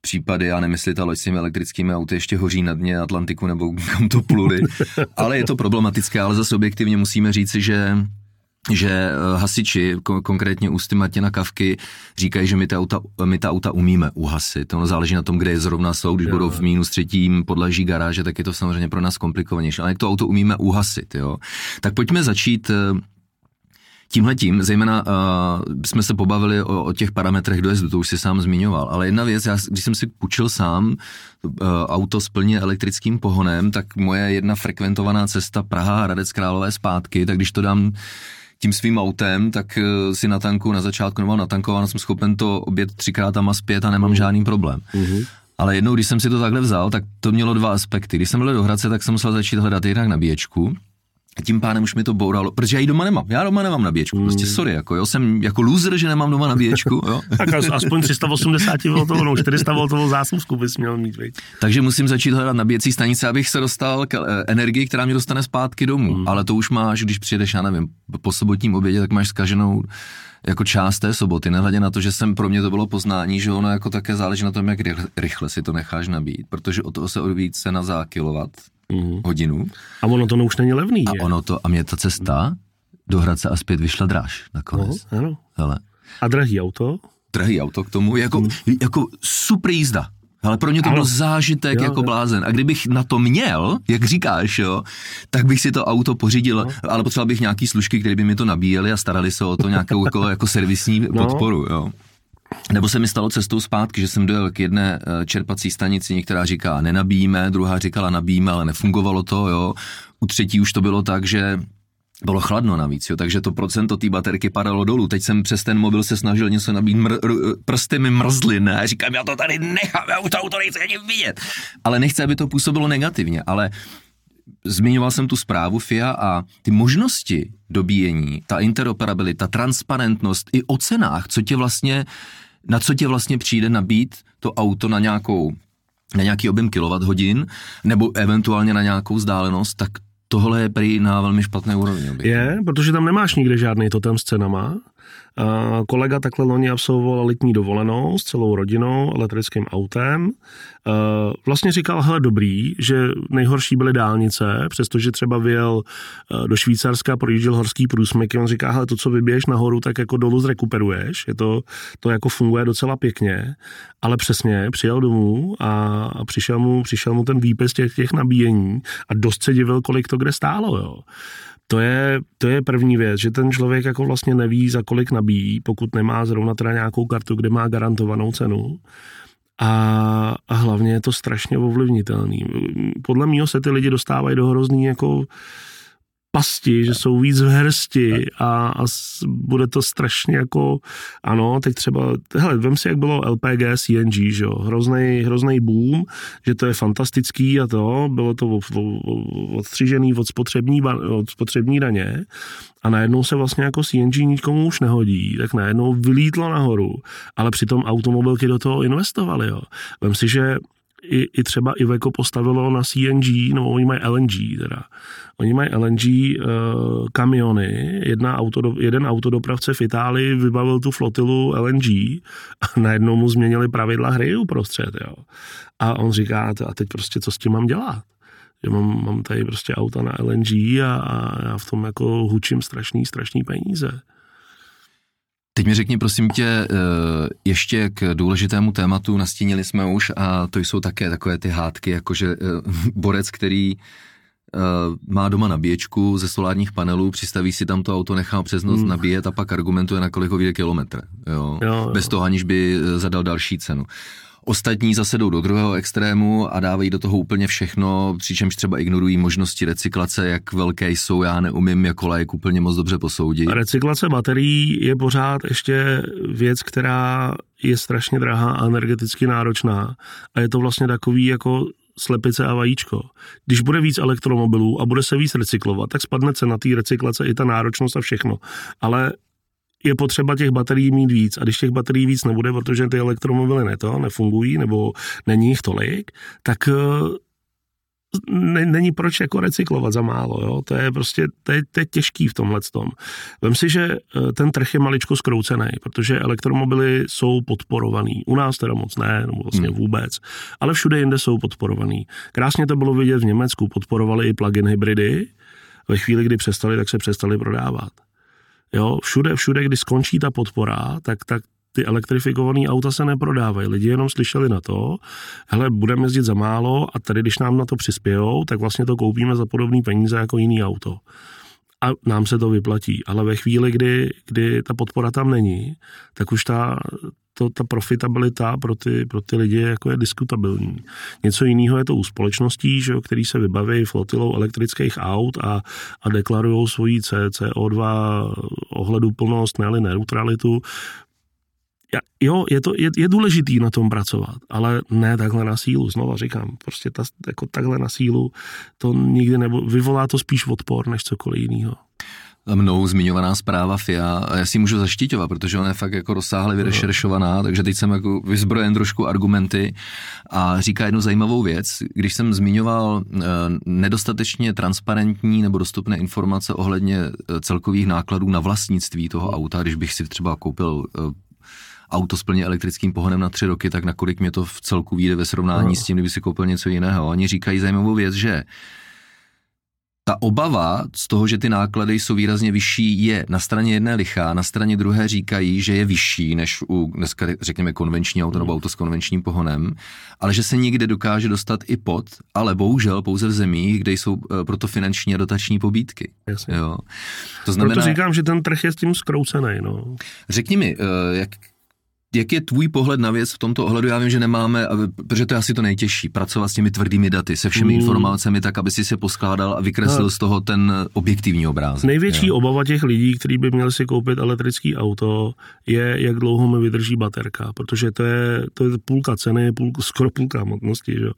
případy, já jestli ta loď s těmi elektrickými auty ještě hoří na dně Atlantiku nebo kam to pluli, [laughs] ale je to problematické, ale zase objektivně musíme říci, že že eh, hasiči, konkrétně ústy Martina Kavky, říkají, že my ta auta, my ta auta umíme uhasit. Ono záleží na tom, kde je zrovna jsou. Když jo. budou v minus třetím podlaží garáže, tak je to samozřejmě pro nás komplikovanější. Ale jak to auto umíme uhasit, jo? Tak pojďme začít eh, Tímhle tím, zejména uh, jsme se pobavili o, o těch parametrech dojezdu, to už si sám zmiňoval, ale jedna věc, já, když jsem si půjčil sám uh, auto s plně elektrickým pohonem, tak moje jedna frekventovaná cesta Praha, Hradec Králové zpátky, tak když to dám tím svým autem, tak eh, si na tanku na začátku nemám natankováno, jsem schopen to obět třikrát tam a zpět a nemám uh-huh. žádný problém. Uh-huh. Ale jednou, když jsem si to takhle vzal, tak to mělo dva aspekty. Když jsem byl do Hradce, tak jsem musel začít hledat jinak nabíječku tím pádem už mi to bouralo, protože já ji doma nemám. Já doma nemám nabíječku, prostě hmm. sorry, jako jo, jsem jako loser, že nemám doma nabíječku, jo. [laughs] tak aspoň 380 V, no 400 V zásuvku bys měl mít, veď. Takže musím začít hledat nabíjecí stanice, abych se dostal k eh, energii, která mě dostane zpátky domů. Hmm. Ale to už máš, když přijedeš, já nevím, po sobotním obědě, tak máš zkaženou jako část té soboty, nehledě na to, že jsem pro mě to bylo poznání, že ono jako také záleží na tom, jak rychle, si to necháš nabít, protože o toho se odvíjí cena za kilowatt mm. hodinu. A ono to no už není levný. A je. ono to, a mě ta cesta do Hradce a zpět vyšla dráž nakonec. No, ano. Hele. A drahý auto? Drahý auto k tomu, jako, mm. jako super jízda. Ale pro mě to ano. byl zážitek jo, jako jo. blázen. A kdybych na to měl, jak říkáš, jo, tak bych si to auto pořídil, no. ale potřeboval bych nějaký služky, které by mi to nabíjeli a starali se o to nějakou jako, jako servisní no. podporu, jo. Nebo se mi stalo cestou zpátky, že jsem dojel k jedné eh, čerpací stanici, některá říká nenabíjíme, druhá říkala nabíjíme, ale nefungovalo to, jo. U třetí už to bylo tak, že bylo chladno navíc, jo, takže to procento té baterky padalo dolů. Teď jsem přes ten mobil se snažil něco nabít, mr, prsty mi mrzly, ne? Říkám, já to tady nechám, já to auto nechci ani vidět. Ale nechci, aby to působilo negativně, ale zmiňoval jsem tu zprávu FIA a ty možnosti dobíjení, ta interoperabilita, transparentnost i o cenách, co tě vlastně, na co tě vlastně přijde nabít to auto na nějakou na nějaký objem hodin, nebo eventuálně na nějakou vzdálenost, tak tohle je prý na velmi špatné úrovni. Je, protože tam nemáš nikde žádný totem s cenama, Kolega takhle loni absolvoval letní dovolenou s celou rodinou elektrickým autem. Vlastně říkal, hele dobrý, že nejhorší byly dálnice, přestože třeba vyjel do Švýcarska, projížděl horský průsmyky, on říká, hele to, co vybiješ nahoru, tak jako dolů zrekuperuješ, je to, to jako funguje docela pěkně, ale přesně přijel domů a přišel mu, přišel mu ten výpis těch, těch nabíjení a dost se divil, kolik to kde stálo, jo. To je, to je první věc, že ten člověk jako vlastně neví, za kolik nabíjí, pokud nemá zrovna teda nějakou kartu, kde má garantovanou cenu. A, a hlavně je to strašně ovlivnitelný. Podle mého se ty lidi dostávají do hrozný jako pasti, že jsou víc v hrsti a, a bude to strašně jako, ano, teď třeba, hele, vem si, jak bylo LPG, CNG, že jo, hrozný, hrozný boom, že to je fantastický a to, bylo to odstřižený od spotřební, od spotřební daně a najednou se vlastně jako CNG nikomu už nehodí, tak najednou vylítlo nahoru, ale přitom automobilky do toho investovaly, jo. Vem si, že i, i třeba Iveco postavilo na CNG, no oni mají LNG teda. Oni mají LNG uh, kamiony, jedna auto, jeden autodopravce v Itálii vybavil tu flotilu LNG a najednou mu změnili pravidla hry uprostřed, jo. A on říká, a teď prostě co s tím mám dělat? Že mám, mám tady prostě auta na LNG a, a já v tom jako hučím strašný, strašný peníze. Teď mi řekni prosím tě, eh, ještě k důležitému tématu nastínili jsme už a to jsou také takové ty hádky, jakože eh, borec, který eh, má doma nabíječku ze solárních panelů, přistaví si tam to auto, nechá přes noc hmm. nabíjet a pak argumentuje, na kolik ho vyjde kilometr. Jo? Jo, jo. Bez toho, aniž by zadal další cenu. Ostatní zase jdou do druhého extrému a dávají do toho úplně všechno, přičemž třeba ignorují možnosti recyklace, jak velké jsou, já neumím jako lék úplně moc dobře posoudit. Recyklace baterií je pořád ještě věc, která je strašně drahá a energeticky náročná a je to vlastně takový jako slepice a vajíčko. Když bude víc elektromobilů a bude se víc recyklovat, tak spadne cena té recyklace i ta náročnost a všechno. Ale je potřeba těch baterií mít víc. A když těch baterií víc nebude, protože ty elektromobily neto, nefungují, nebo není jich tolik, tak eh, ne, není proč jako recyklovat za málo, jo? to je prostě, to je, to je těžký v tomhle tom. Vem si, že eh, ten trh je maličko skroucený, protože elektromobily jsou podporovaný. U nás teda moc ne, nebo vlastně hmm. vůbec, ale všude jinde jsou podporovaný. Krásně to bylo vidět v Německu, podporovali i plug-in hybridy, ve chvíli, kdy přestali, tak se přestali prodávat. Jo, všude, všude, kdy skončí ta podpora, tak, tak ty elektrifikované auta se neprodávají. Lidi jenom slyšeli na to, hele, budeme jezdit za málo a tady, když nám na to přispějou, tak vlastně to koupíme za podobné peníze jako jiný auto. A nám se to vyplatí. Ale ve chvíli, kdy, kdy ta podpora tam není, tak už ta, to, ta profitabilita pro ty, pro ty lidi jako je diskutabilní. Něco jiného je to u společností, že jo, který se vybaví flotilou elektrických aut a, a deklarují svoji CO2 ohleduplnost, ne neutralitu. Ja, jo, je, to, je, je důležitý na tom pracovat, ale ne takhle na sílu, znova říkám, prostě ta, jako takhle na sílu to nikdy nebo vyvolá to spíš odpor, než cokoliv jiného mnou zmiňovaná zpráva FIA já si můžu zaštiťovat, protože ona je fakt jako rozsáhle vyrešeršovaná, takže teď jsem jako vyzbrojen trošku argumenty a říká jednu zajímavou věc. Když jsem zmiňoval eh, nedostatečně transparentní nebo dostupné informace ohledně eh, celkových nákladů na vlastnictví toho auta, když bych si třeba koupil eh, auto s plně elektrickým pohonem na tři roky, tak nakolik mě to v celku vyjde ve srovnání no. s tím, kdyby si koupil něco jiného. Oni říkají zajímavou věc, že ta obava z toho, že ty náklady jsou výrazně vyšší, je na straně jedné lichá, na straně druhé říkají, že je vyšší než u dneska řekněme konvenční auto nebo auto s konvenčním pohonem, ale že se někde dokáže dostat i pod, ale bohužel pouze v zemích, kde jsou eh, proto finanční a dotační pobídky. Jasně. Jo. To znamená, Proto říkám, že ten trh je s tím zkroucený. No. Řekni mi, eh, jak jak je tvůj pohled na věc v tomto ohledu? Já vím, že nemáme, protože to je asi to nejtěžší, pracovat s těmi tvrdými daty, se všemi mm. informacemi, tak, aby si se poskládal a vykreslil no. z toho ten objektivní obrázek. Největší jo. obava těch lidí, kteří by měli si koupit elektrický auto, je, jak dlouho mi vydrží baterka, protože to je, to je půlka ceny, půl, skoro půlka hmotnosti, že?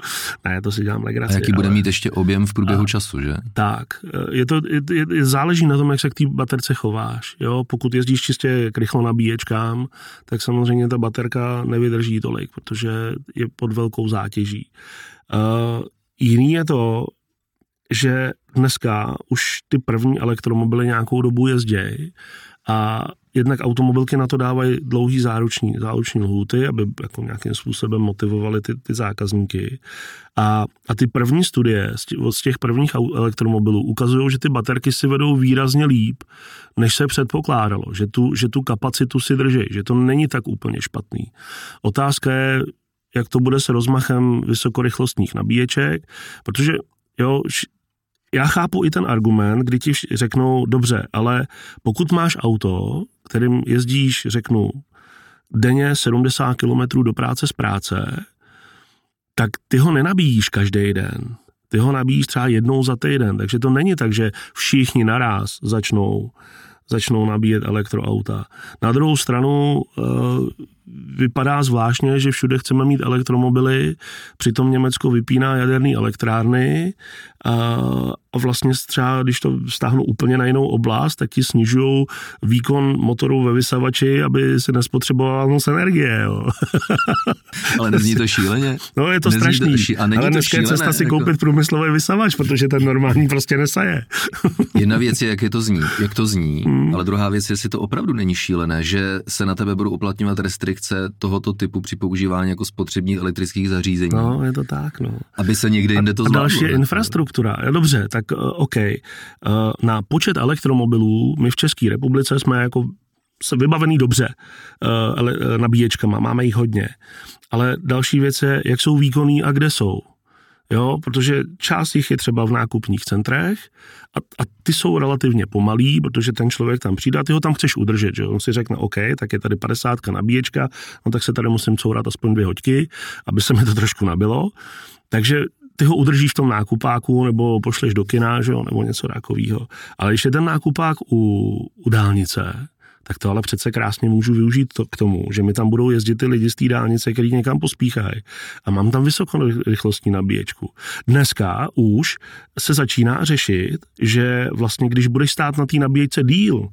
Ne, to si dělám legraci. A jaký ale... bude mít ještě objem v průběhu a, času, že? Tak, je to, je, je, záleží na tom, jak se k té baterce chováš, jo? Pokud jezdíš čistě k rychlo nabíječkám, tak samozřejmě ta baterka nevydrží tolik, protože je pod velkou zátěží. Uh, jiný je to, že dneska už ty první elektromobily nějakou dobu jezdějí a jednak automobilky na to dávají dlouhý záruční, záruční lhůty, aby jako nějakým způsobem motivovali ty, ty zákazníky. A, a ty první studie z těch, z těch prvních elektromobilů ukazují, že ty baterky si vedou výrazně líp, než se předpokládalo, že tu, že tu kapacitu si drží, že to není tak úplně špatný. Otázka je, jak to bude se rozmachem vysokorychlostních nabíječek, protože jo, já chápu i ten argument, kdy ti řeknou, dobře, ale pokud máš auto, kterým jezdíš, řeknu, denně 70 km do práce z práce, tak ty ho nenabíjíš každý den. Ty ho nabíjíš třeba jednou za týden, takže to není tak, že všichni naraz začnou, začnou nabíjet elektroauta. Na druhou stranu eh, vypadá zvláštně, že všude chceme mít elektromobily, přitom Německo vypíná jaderné elektrárny a, vlastně třeba, když to stáhnu úplně na jinou oblast, tak ti snižují výkon motoru ve vysavači, aby se nespotřebovala moc energie. Jo. [laughs] Ale nezní to šíleně? No je to nezní strašný. To ší... a není Ale dneska je cesta si jako... koupit průmyslový vysavač, protože ten normální prostě nesaje. [laughs] Jedna věc je, jak je to zní, jak to zní, hmm. ale druhá věc je, jestli to opravdu není šílené, že se na tebe budou uplatňovat restrikce tohoto typu při používání jako spotřebních elektrických zařízení. No, je to tak, no. Aby se někde jinde to zvládlo. A další je infrastruktura. Dobře, tak uh, OK. Uh, na počet elektromobilů my v České republice jsme jako se vybavený dobře uh, nabíječkama, máme jich hodně. Ale další věc je, jak jsou výkonný a kde jsou. Jo, protože část jich je třeba v nákupních centrech a, a ty jsou relativně pomalý, protože ten člověk tam přijde a ty ho tam chceš udržet, že On si řekne, OK, tak je tady 50 nabíječka, no tak se tady musím courat aspoň dvě hoďky, aby se mi to trošku nabilo. Takže ty ho udržíš v tom nákupáku nebo pošleš do kina, že jo, nebo něco takového. Ale když je ten nákupák u, u dálnice, tak to ale přece krásně můžu využít to k tomu, že mi tam budou jezdit ty lidi z té dálnice, který někam pospíchají a mám tam vysokorychlostní nabíječku. Dneska už se začíná řešit, že vlastně když budeš stát na té nabíječce díl,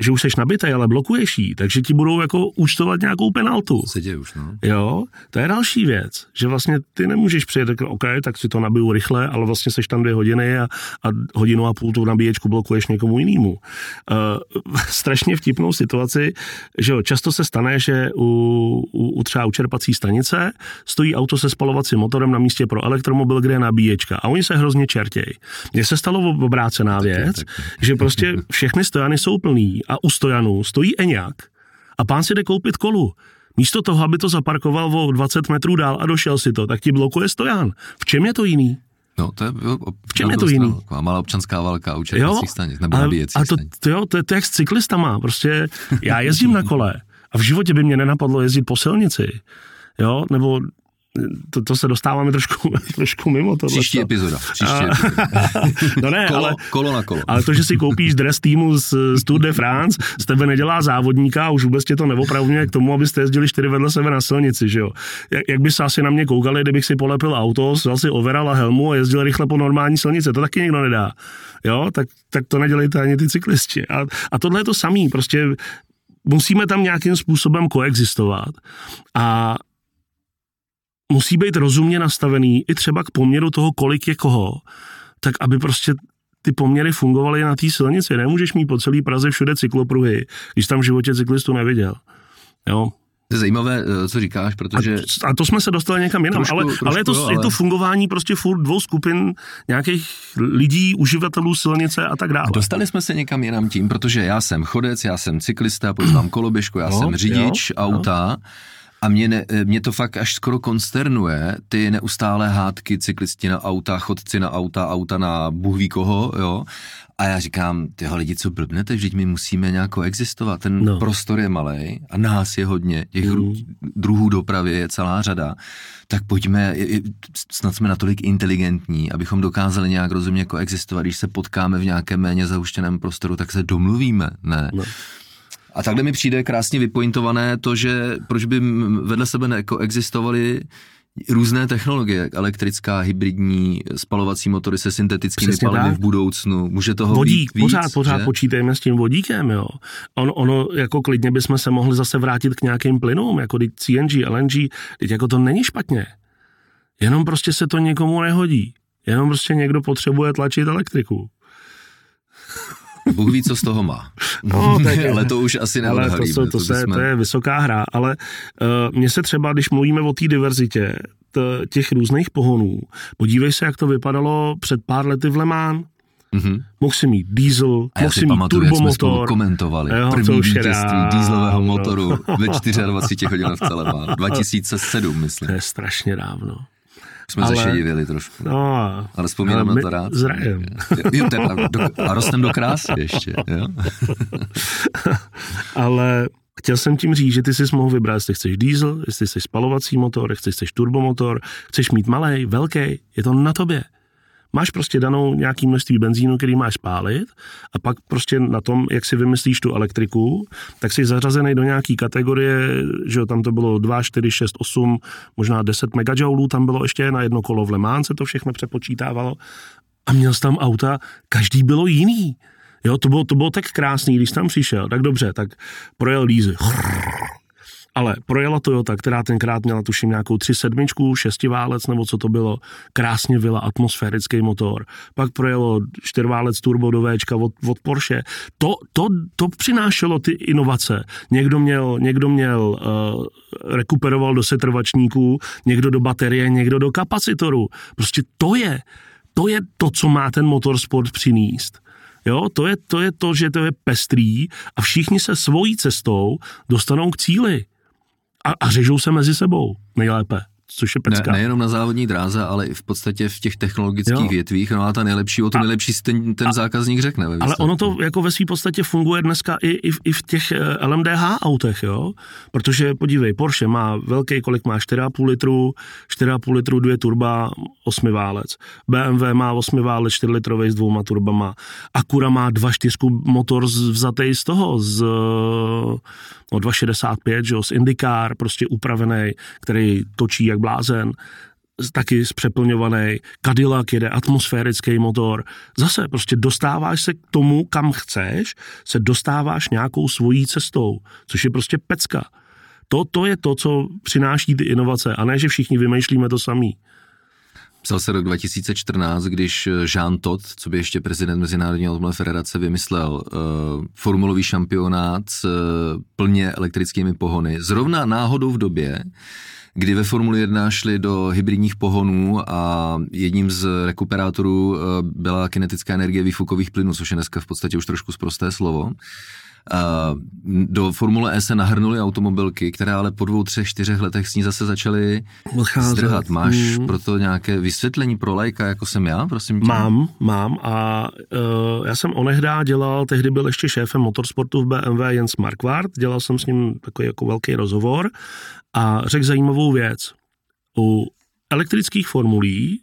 že už seš nabitý, ale blokuješ jí, takže ti budou jako účtovat nějakou penaltu. Se děje už, no. Jo, to je další věc, že vlastně ty nemůžeš přijet, tak OK, tak si to nabiju rychle, ale vlastně seš tam dvě hodiny a, a hodinu a půl tu nabíječku blokuješ někomu jinému. Uh, [laughs] strašně vtipnou situaci, že jo, často se stane, že u, u, u třeba u čerpací stanice stojí auto se spalovacím motorem na místě pro elektromobil, kde je nabíječka a oni se hrozně čertějí. Mně se stalo obrácená věc, že prostě všechny stojany jsou plný a u stojanu stojí Eňák a pán si jde koupit kolu. Místo toho, aby to zaparkoval o 20 metrů dál a došel si to, tak ti blokuje stojan. V čem je to jiný? No, to je, jo, v čem je to jiný? Taková malá občanská válka u čerpacích stanic, nebo a, a to, to, jo, to, je, to je jak s cyklistama. Prostě já jezdím na kole a v životě by mě nenapadlo jezdit po silnici. Jo, nebo to, to se dostáváme trošku, [laughs] trošku mimo to. Příští epizoda. Příští epizoda. [laughs] no ne, kolo, ale, kolo na kolo. Ale to, že si koupíš dres týmu z, z Tour de France, z tebe nedělá závodníka a už vůbec tě to neopravňuje k tomu, abyste jezdili čtyři vedle sebe na silnici, že jo. Jak, jak by se asi na mě koukali, kdybych si polepil auto, vzal si overal a helmu a jezdil rychle po normální silnici, to taky nikdo nedá. Jo, tak, tak to nedělejte ani ty cyklisti. A, a tohle je to samý, prostě musíme tam nějakým způsobem koexistovat. A musí být rozumně nastavený i třeba k poměru toho, kolik je koho, tak aby prostě ty poměry fungovaly na té silnici. Nemůžeš mít po celé Praze všude cyklopruhy, když tam v životě cyklistu neviděl. Jo, to je zajímavé, eh, co říkáš, protože... A, a to jsme se dostali někam jinam, trošku, ale, trošku, ale, je to, jo, ale je to fungování prostě furt dvou skupin nějakých lidí, uživatelů silnice a tak dále. Dostali jsme se někam jinam tím, protože já jsem chodec, já jsem cyklista, používám [clears throat] koloběžku, já no, jsem řidič jo, auta. Jo A mě, ne, mě to fakt až skoro konsternuje, ty neustálé hádky, cyklisti na auta, chodci na auta, auta na bůh ví koho, jo. A já říkám, tyho lidi, co blbnete, vždyť my musíme nějak existovat. Ten no. prostor je malý a nás je hodně, těch mm. druhů dopravy je celá řada. Tak pojďme, snad jsme natolik inteligentní, abychom dokázali nějak rozumně koexistovat. Když se potkáme v nějakém méně zahuštěném prostoru, tak se domluvíme, ne? No. A takhle mi přijde krásně vypointované to, že proč by vedle sebe nekoexistovaly různé technologie, elektrická, hybridní, spalovací motory se syntetickými Přesně palivy tak. v budoucnu. Může toho Vodík, být víc, pořád, pořád že? počítejme s tím vodíkem, jo. On, ono, jako klidně bychom se mohli zase vrátit k nějakým plynům, jako CNG, LNG, teď jako to není špatně. Jenom prostě se to někomu nehodí. Jenom prostě někdo potřebuje tlačit elektriku. Bůh ví, co z toho má. No, tak, [laughs] ale to už asi neodhalíme. To, to, to, to, se, to je vysoká hra, ale uh, mně se třeba, když mluvíme o té diverzitě t, těch různých pohonů, podívej se, jak to vypadalo před pár lety v Le Mans. Mm-hmm. Mohl si mít diesel, mohl si mít turbomotor. Jak komentovali jo, první vítězství dieselového no. motoru ve 24 hodinách v celém [laughs] 2007, myslím. To je strašně dávno. Jsme ale, se divili trošku. No, ale vzpomínám ale na to rád. Zrajem. Jo, do, a rostem do krásy ještě. Jo? [laughs] ale chtěl jsem tím říct, že ty si mohl vybrat, jestli chceš diesel, jestli chceš spalovací motor, jestli chceš turbomotor, chceš mít malý, velký, je to na tobě. Máš prostě danou nějaký množství benzínu, který máš spálit a pak prostě na tom, jak si vymyslíš tu elektriku, tak jsi zařazený do nějaký kategorie, že tam to bylo 2, 4, 6, 8, možná 10 megajoulů, tam bylo ještě na jedno kolo v Le Mans, se to všechno přepočítávalo a měl jsi tam auta, každý bylo jiný. Jo, to bylo, to bylo tak krásný, když tam přišel, tak dobře, tak projel lízy. Ale projela Toyota, která tenkrát měla tuším nějakou 3.7, šestiválec nebo co to bylo, krásně vyla atmosférický motor. Pak projelo čtyřválec turbo do Včka od, od Porsche. To, to, to přinášelo ty inovace. Někdo měl, někdo měl uh, rekuperoval do setrvačníků, někdo do baterie, někdo do kapacitoru. Prostě to je, to je to, co má ten motorsport přinést. Jo, to je, to je to, že to je pestrý a všichni se svojí cestou dostanou k cíli a, a řežou se mezi sebou nejlépe což je pecka. Ne, nejenom na závodní dráze, ale i v podstatě v těch technologických jo. větvích. No a ta nejlepší, o to a, nejlepší si ten, ten a, zákazník řekne. Ve ale ono to jako ve své podstatě funguje dneska i, i, i v těch eh, LMDH autech, jo? Protože podívej, Porsche má velký, kolik má 4,5 litru, 4,5 litru, dvě turba, 8 válec. BMW má 8 válec, 4 litrový s dvouma turbama. Acura má 2,4 motor vzatý z toho, z no 2,65, že jo, z IndyCar, prostě upravený, který točí jak blázen, taky zpřeplňovaný, Cadillac jede atmosférický motor. Zase prostě dostáváš se k tomu, kam chceš, se dostáváš nějakou svojí cestou, což je prostě pecka. To, to je to, co přináší ty inovace, a ne, že všichni vymýšlíme to samý. Psal se rok 2014, když Jean Todt, co by ještě prezident Mezinárodní automobilové federace, vymyslel uh, formulový šampionát s uh, plně elektrickými pohony. Zrovna náhodou v době, kdy ve Formuli 1 šli do hybridních pohonů a jedním z rekuperátorů uh, byla kinetická energie výfukových plynů, což je dneska v podstatě už trošku zprosté slovo. Do Formule E se nahrnuly automobilky, které ale po dvou, třech, čtyřech letech s ní zase začaly zdrhat. Máš mm. proto nějaké vysvětlení pro lajka, jako jsem já, prosím tě? Mám, mám a uh, já jsem onehdá dělal, tehdy byl ještě šéfem motorsportu v BMW Jens Markvart, dělal jsem s ním takový jako velký rozhovor a řekl zajímavou věc. U elektrických formulí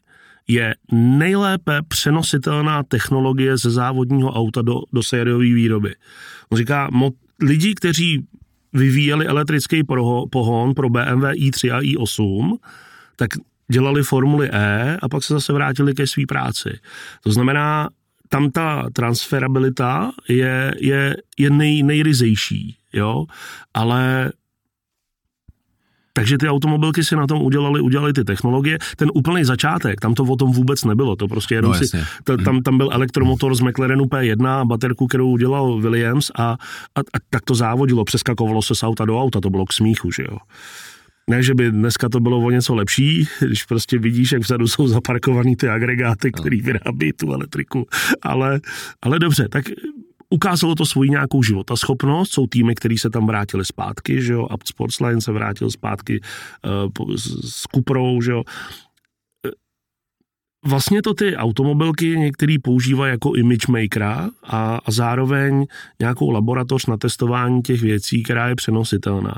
je nejlépe přenositelná technologie ze závodního auta do, do sériové výroby. On říká, mo, lidi, kteří vyvíjeli elektrický pohon pro BMW i3 a i8, tak dělali Formuli E a pak se zase vrátili ke své práci. To znamená, tam ta transferabilita je, je, je nej, nejryzejší, jo, ale takže ty automobilky si na tom udělali, udělali ty technologie. Ten úplný začátek, tam to o tom vůbec nebylo. To prostě jenom no, si, to, tam, tam byl elektromotor z McLarenu P1, baterku, kterou udělal Williams a, a, a tak to závodilo. Přeskakovalo se z auta do auta, to bylo k smíchu, že jo. Ne, že by dneska to bylo o něco lepší, když prostě vidíš, jak vzadu jsou zaparkovaný ty agregáty, no. který vyrábí tu elektriku. Ale, ale dobře, tak ukázalo to svoji nějakou životaschopnost, jsou týmy, které se tam vrátili zpátky, že jo, Apt Sportsline se vrátil zpátky uh, s, Kuprou, že jo, Vlastně to ty automobilky některý používají jako image makera a, a zároveň nějakou laboratoř na testování těch věcí, která je přenositelná.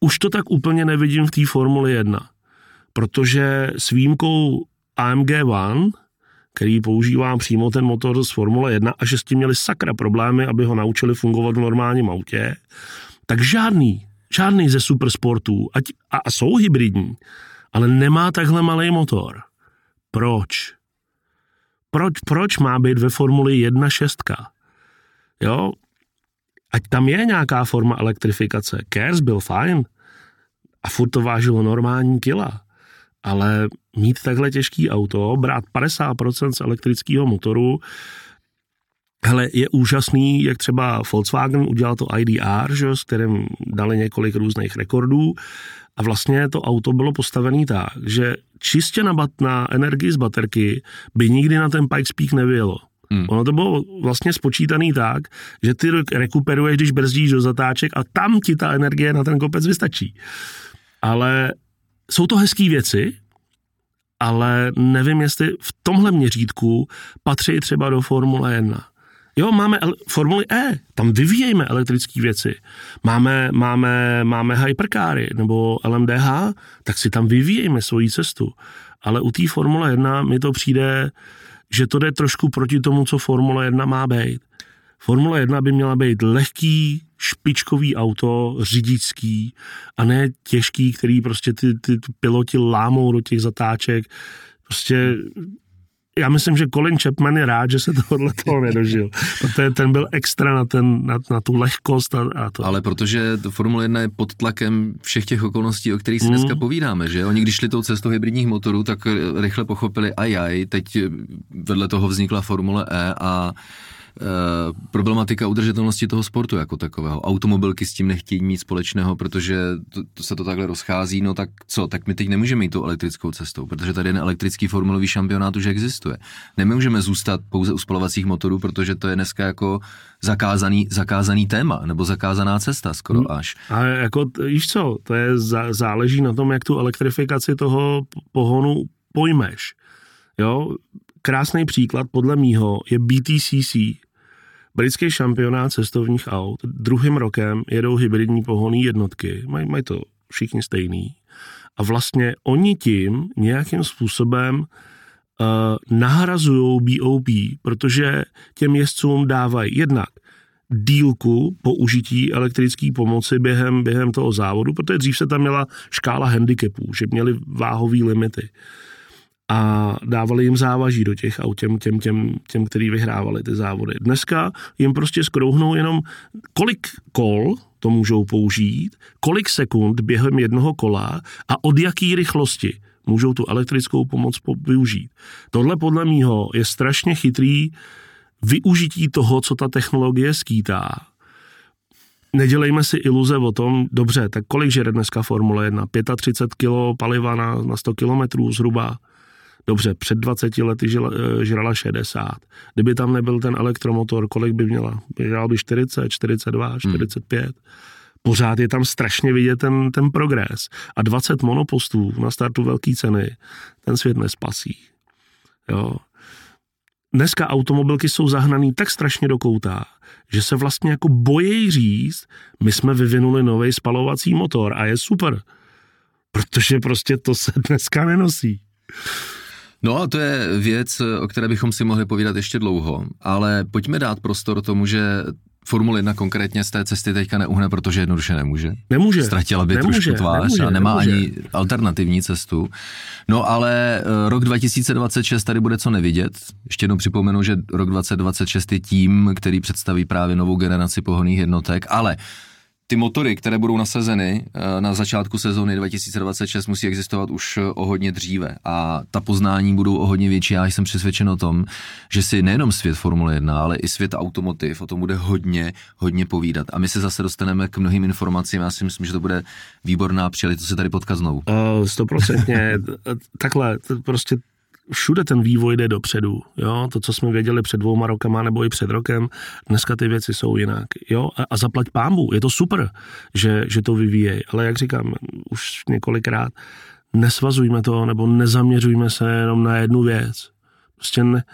Už to tak úplně nevidím v té Formuli 1, protože s výjimkou AMG One, který používá přímo ten motor z Formule 1 a že s tím měli sakra problémy, aby ho naučili fungovat v normálním autě, tak žádný, žádný ze supersportů, ať, a, a jsou hybridní, ale nemá takhle malý motor. Proč? Proč, proč má být ve Formuli 1 šestka? Jo, ať tam je nějaká forma elektrifikace. Kers byl fajn a furt to vážilo normální kila, ale mít takhle těžký auto, brát 50% z elektrického motoru, hele, je úžasný, jak třeba Volkswagen udělal to IDR, že, s kterým dali několik různých rekordů a vlastně to auto bylo postavené tak, že čistě na, bat, na energii z baterky by nikdy na ten Pikes Peak nevyjelo. Hmm. Ono to bylo vlastně spočítaný tak, že ty rekuperuješ, když brzdíš do zatáček a tam ti ta energie na ten kopec vystačí. Ale jsou to hezké věci, ale nevím, jestli v tomhle měřítku patří třeba do Formule 1. Jo, máme el- Formuli E, tam vyvíjejme elektrické věci. Máme, máme, máme hypercary nebo LMDH, tak si tam vyvíjejme svoji cestu. Ale u té Formule 1 mi to přijde, že to jde trošku proti tomu, co Formule 1 má být. Formule 1 by měla být lehký, špičkový auto, řidičský a ne těžký, který prostě ty, ty, ty piloti lámou do těch zatáček. Prostě já myslím, že Colin Chapman je rád, že se tohle toho nedožil, [laughs] protože ten byl extra na, ten, na, na tu lehkost a, a to. Ale protože to Formule 1 je pod tlakem všech těch okolností, o kterých si mm. dneska povídáme, že oni když šli tou cestou hybridních motorů, tak rychle pochopili, a jaj, teď vedle toho vznikla Formule E a problematika udržitelnosti toho sportu jako takového. Automobilky s tím nechtějí mít společného, protože to, to se to takhle rozchází, no tak co, tak my teď nemůžeme jít tou elektrickou cestou, protože tady ten elektrický formulový šampionát už existuje. Nemůžeme zůstat pouze u spalovacích motorů, protože to je dneska jako zakázaný, zakázaný téma, nebo zakázaná cesta skoro hmm. až. A jako, víš co, to je, záleží na tom, jak tu elektrifikaci toho pohonu pojmeš. Jo, krásný příklad podle mýho je BTCC, Britský šampionát cestovních aut. Druhým rokem jedou hybridní pohonné jednotky, mají, mají to všichni stejný. A vlastně oni tím nějakým způsobem uh, nahrazují BOP, protože těm jezdcům dávají jednak dílku použití elektrické pomoci během, během toho závodu, protože dřív se tam měla škála handicapů, že měli váhové limity a dávali jim závaží do těch aut těm, těm, těm, těm který vyhrávali ty závody. Dneska jim prostě skrouhnou jenom, kolik kol to můžou použít, kolik sekund během jednoho kola a od jaký rychlosti můžou tu elektrickou pomoc využít. Tohle podle mýho je strašně chytrý využití toho, co ta technologie skýtá. Nedělejme si iluze o tom, dobře, tak kolik žere dneska Formule 1? 35 kg paliva na, na 100 km zhruba. Dobře, před 20 lety eh, žrala 60. Kdyby tam nebyl ten elektromotor, kolik by měla? Žrala by 40, 42, 45. Hmm. Pořád je tam strašně vidět ten, ten progres. A 20 monopostů na startu velké ceny, ten svět nespasí. Jo. Dneska automobilky jsou zahnaný tak strašně do kouta, že se vlastně jako bojí říct, my jsme vyvinuli nový spalovací motor a je super. Protože prostě to se dneska nenosí. No a to je věc, o které bychom si mohli povídat ještě dlouho, ale pojďme dát prostor tomu, že Formule 1 konkrétně z té cesty teďka neuhne, protože jednoduše nemůže. Nemůže. Ztratila by nemůže, trošku tvář nemůže, a nemá nemůže. ani alternativní cestu. No ale eh, rok 2026 tady bude co nevidět. Ještě jednou připomenu, že rok 2026 je tím, který představí právě novou generaci pohoných jednotek, ale ty motory, které budou nasazeny eh, na začátku sezóny 2026, musí existovat už eh, o hodně dříve a ta poznání budou o hodně větší. Já jsem přesvědčen o tom, že si nejenom svět Formule 1, ale i svět automotiv o tom bude hodně, hodně povídat. A my se zase dostaneme k mnohým informacím. Já si myslím, že to bude výborná příležitost se tady potkat znovu. Uh, stoprocentně. [laughs] Takhle, prostě všude ten vývoj jde dopředu. Jo? To, co jsme věděli před dvouma rokama nebo i před rokem, dneska ty věci jsou jinak. Jo? A, a zaplať pámbu, je to super, že, že to vyvíjejí. Ale jak říkám už několikrát, nesvazujme to nebo nezaměřujme se jenom na jednu věc. Prostě ne,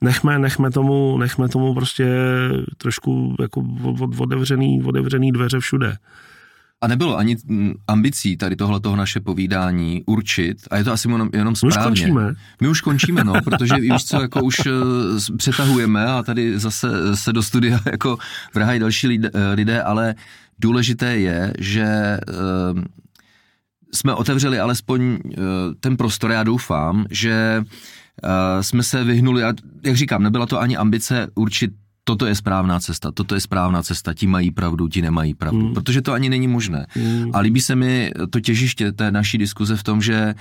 nechme, nechme, tomu, nechme tomu prostě trošku jako otevřený, otevřený dveře všude. A nebylo ani mm, ambicí tady tohle toho naše povídání určit, a je to asi jenom, jenom správně. My už končíme. My už končíme, no, protože víš co, jako už uh, přetahujeme a tady zase se do studia [laughs] jako vrhají další lidé, eh, lidé ale důležité je, že uh, jsme otevřeli alespoň ten prostor, já doufám, že jsme se vyhnuli, a jak říkám, nebyla to ani ambice určit toto je správná cesta, toto je správná cesta, ti mají pravdu, ti nemají pravdu, hmm. protože to ani není možné. Hmm. A líbí se mi to těžiště té naší diskuze v tom, že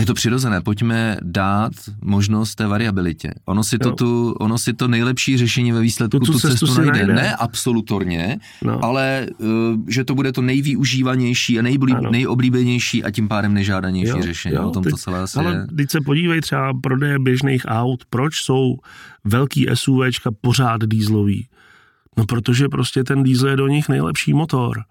je to přirozené, pojďme dát možnost té variabilitě. Ono si, to, tu, ono si to nejlepší řešení ve výsledku tu, tu cestu, cestu najde. najde. Ne absolutorně, no. ale uh, že to bude to nejvýužívanější a nejblí, nejoblíbenější a tím pádem nejžádanější jo, řešení. Jo, o tom teď, to celé asi ale je. teď se podívej třeba prodeje běžných aut, proč jsou velký SUVčka pořád dýzlový? No protože prostě ten diesel je do nich nejlepší motor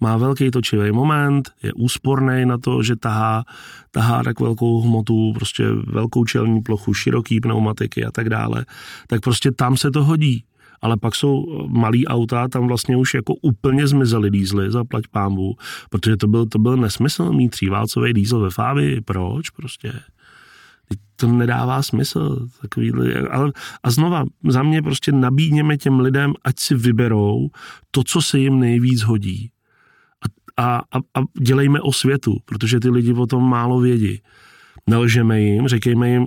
má velký točivý moment, je úsporný na to, že tahá, tahá tak velkou hmotu, prostě velkou čelní plochu, široký pneumatiky a tak dále, tak prostě tam se to hodí. Ale pak jsou malý auta, tam vlastně už jako úplně zmizely dýzly, zaplať pámbu, protože to byl, to byl nesmysl mít tříválcový dýzl ve Fávi. Proč prostě? to nedává smysl. Takovýhle, ale, a znova, za mě prostě nabídněme těm lidem, ať si vyberou to, co se jim nejvíc hodí a, a, a dělejme o světu, protože ty lidi o tom málo vědí. Nelžeme jim, řekejme jim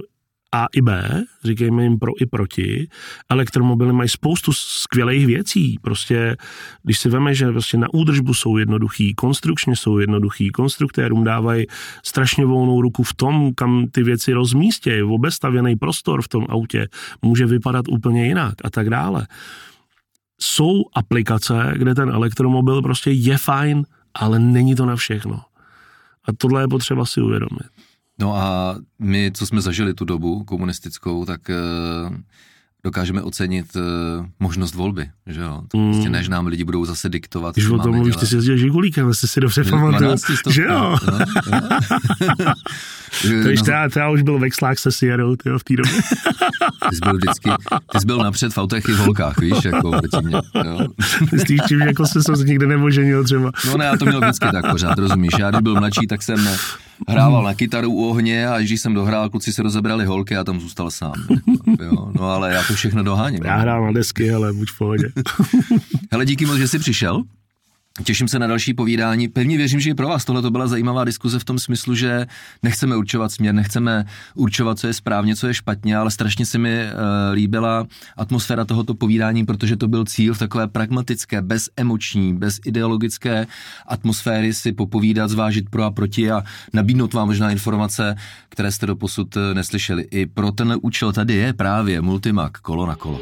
A i B, říkejme jim pro i proti. Elektromobily mají spoustu skvělých věcí. Prostě, když si veme, že prostě na údržbu jsou jednoduchý, konstrukčně jsou jednoduchý, konstruktérům dávají strašně volnou ruku v tom, kam ty věci rozmístějí. Obestavěný prostor v tom autě může vypadat úplně jinak a tak dále. Jsou aplikace, kde ten elektromobil prostě je fajn, ale není to na všechno. A tohle je potřeba si uvědomit. No a my, co jsme zažili tu dobu komunistickou, tak uh, dokážeme ocenit uh, možnost volby, že jo? To mm. prostě než nám lidi budou zase diktovat. Když o tom mluvíš, ty si jezdil Žigulíkem, jestli si dobře pamatuju. Že jo? No, no. [laughs] To již teda, teda už byl vexlák se Sierou, tyjo, v té době. [laughs] Ty jsi byl vždycky, ty jsi byl napřed v autech i v holkách, víš, jako proti mě. Jo. Myslíš, čím, jako se jsem nikdy nemoženil třeba. No ne, já to měl vždycky tak pořád, rozumíš. Já když byl mladší, tak jsem hrával na kytaru u ohně a když jsem dohrál, kluci se rozebrali holky a tam zůstal sám. Jo, no ale já to všechno doháním. Já hrál na desky, ale buď v pohodě. [laughs] Hele, díky moc, že jsi přišel. Těším se na další povídání. Pevně věřím, že i pro vás tohle to byla zajímavá diskuze v tom smyslu, že nechceme určovat směr, nechceme určovat, co je správně, co je špatně, ale strašně se mi uh, líbila atmosféra tohoto povídání, protože to byl cíl v takové pragmatické, bezemoční, bez ideologické atmosféry si popovídat, zvážit pro a proti a nabídnout vám možná informace, které jste doposud eh, neslyšeli. I pro tenhle účel tady je právě Multimac kolo na kolo.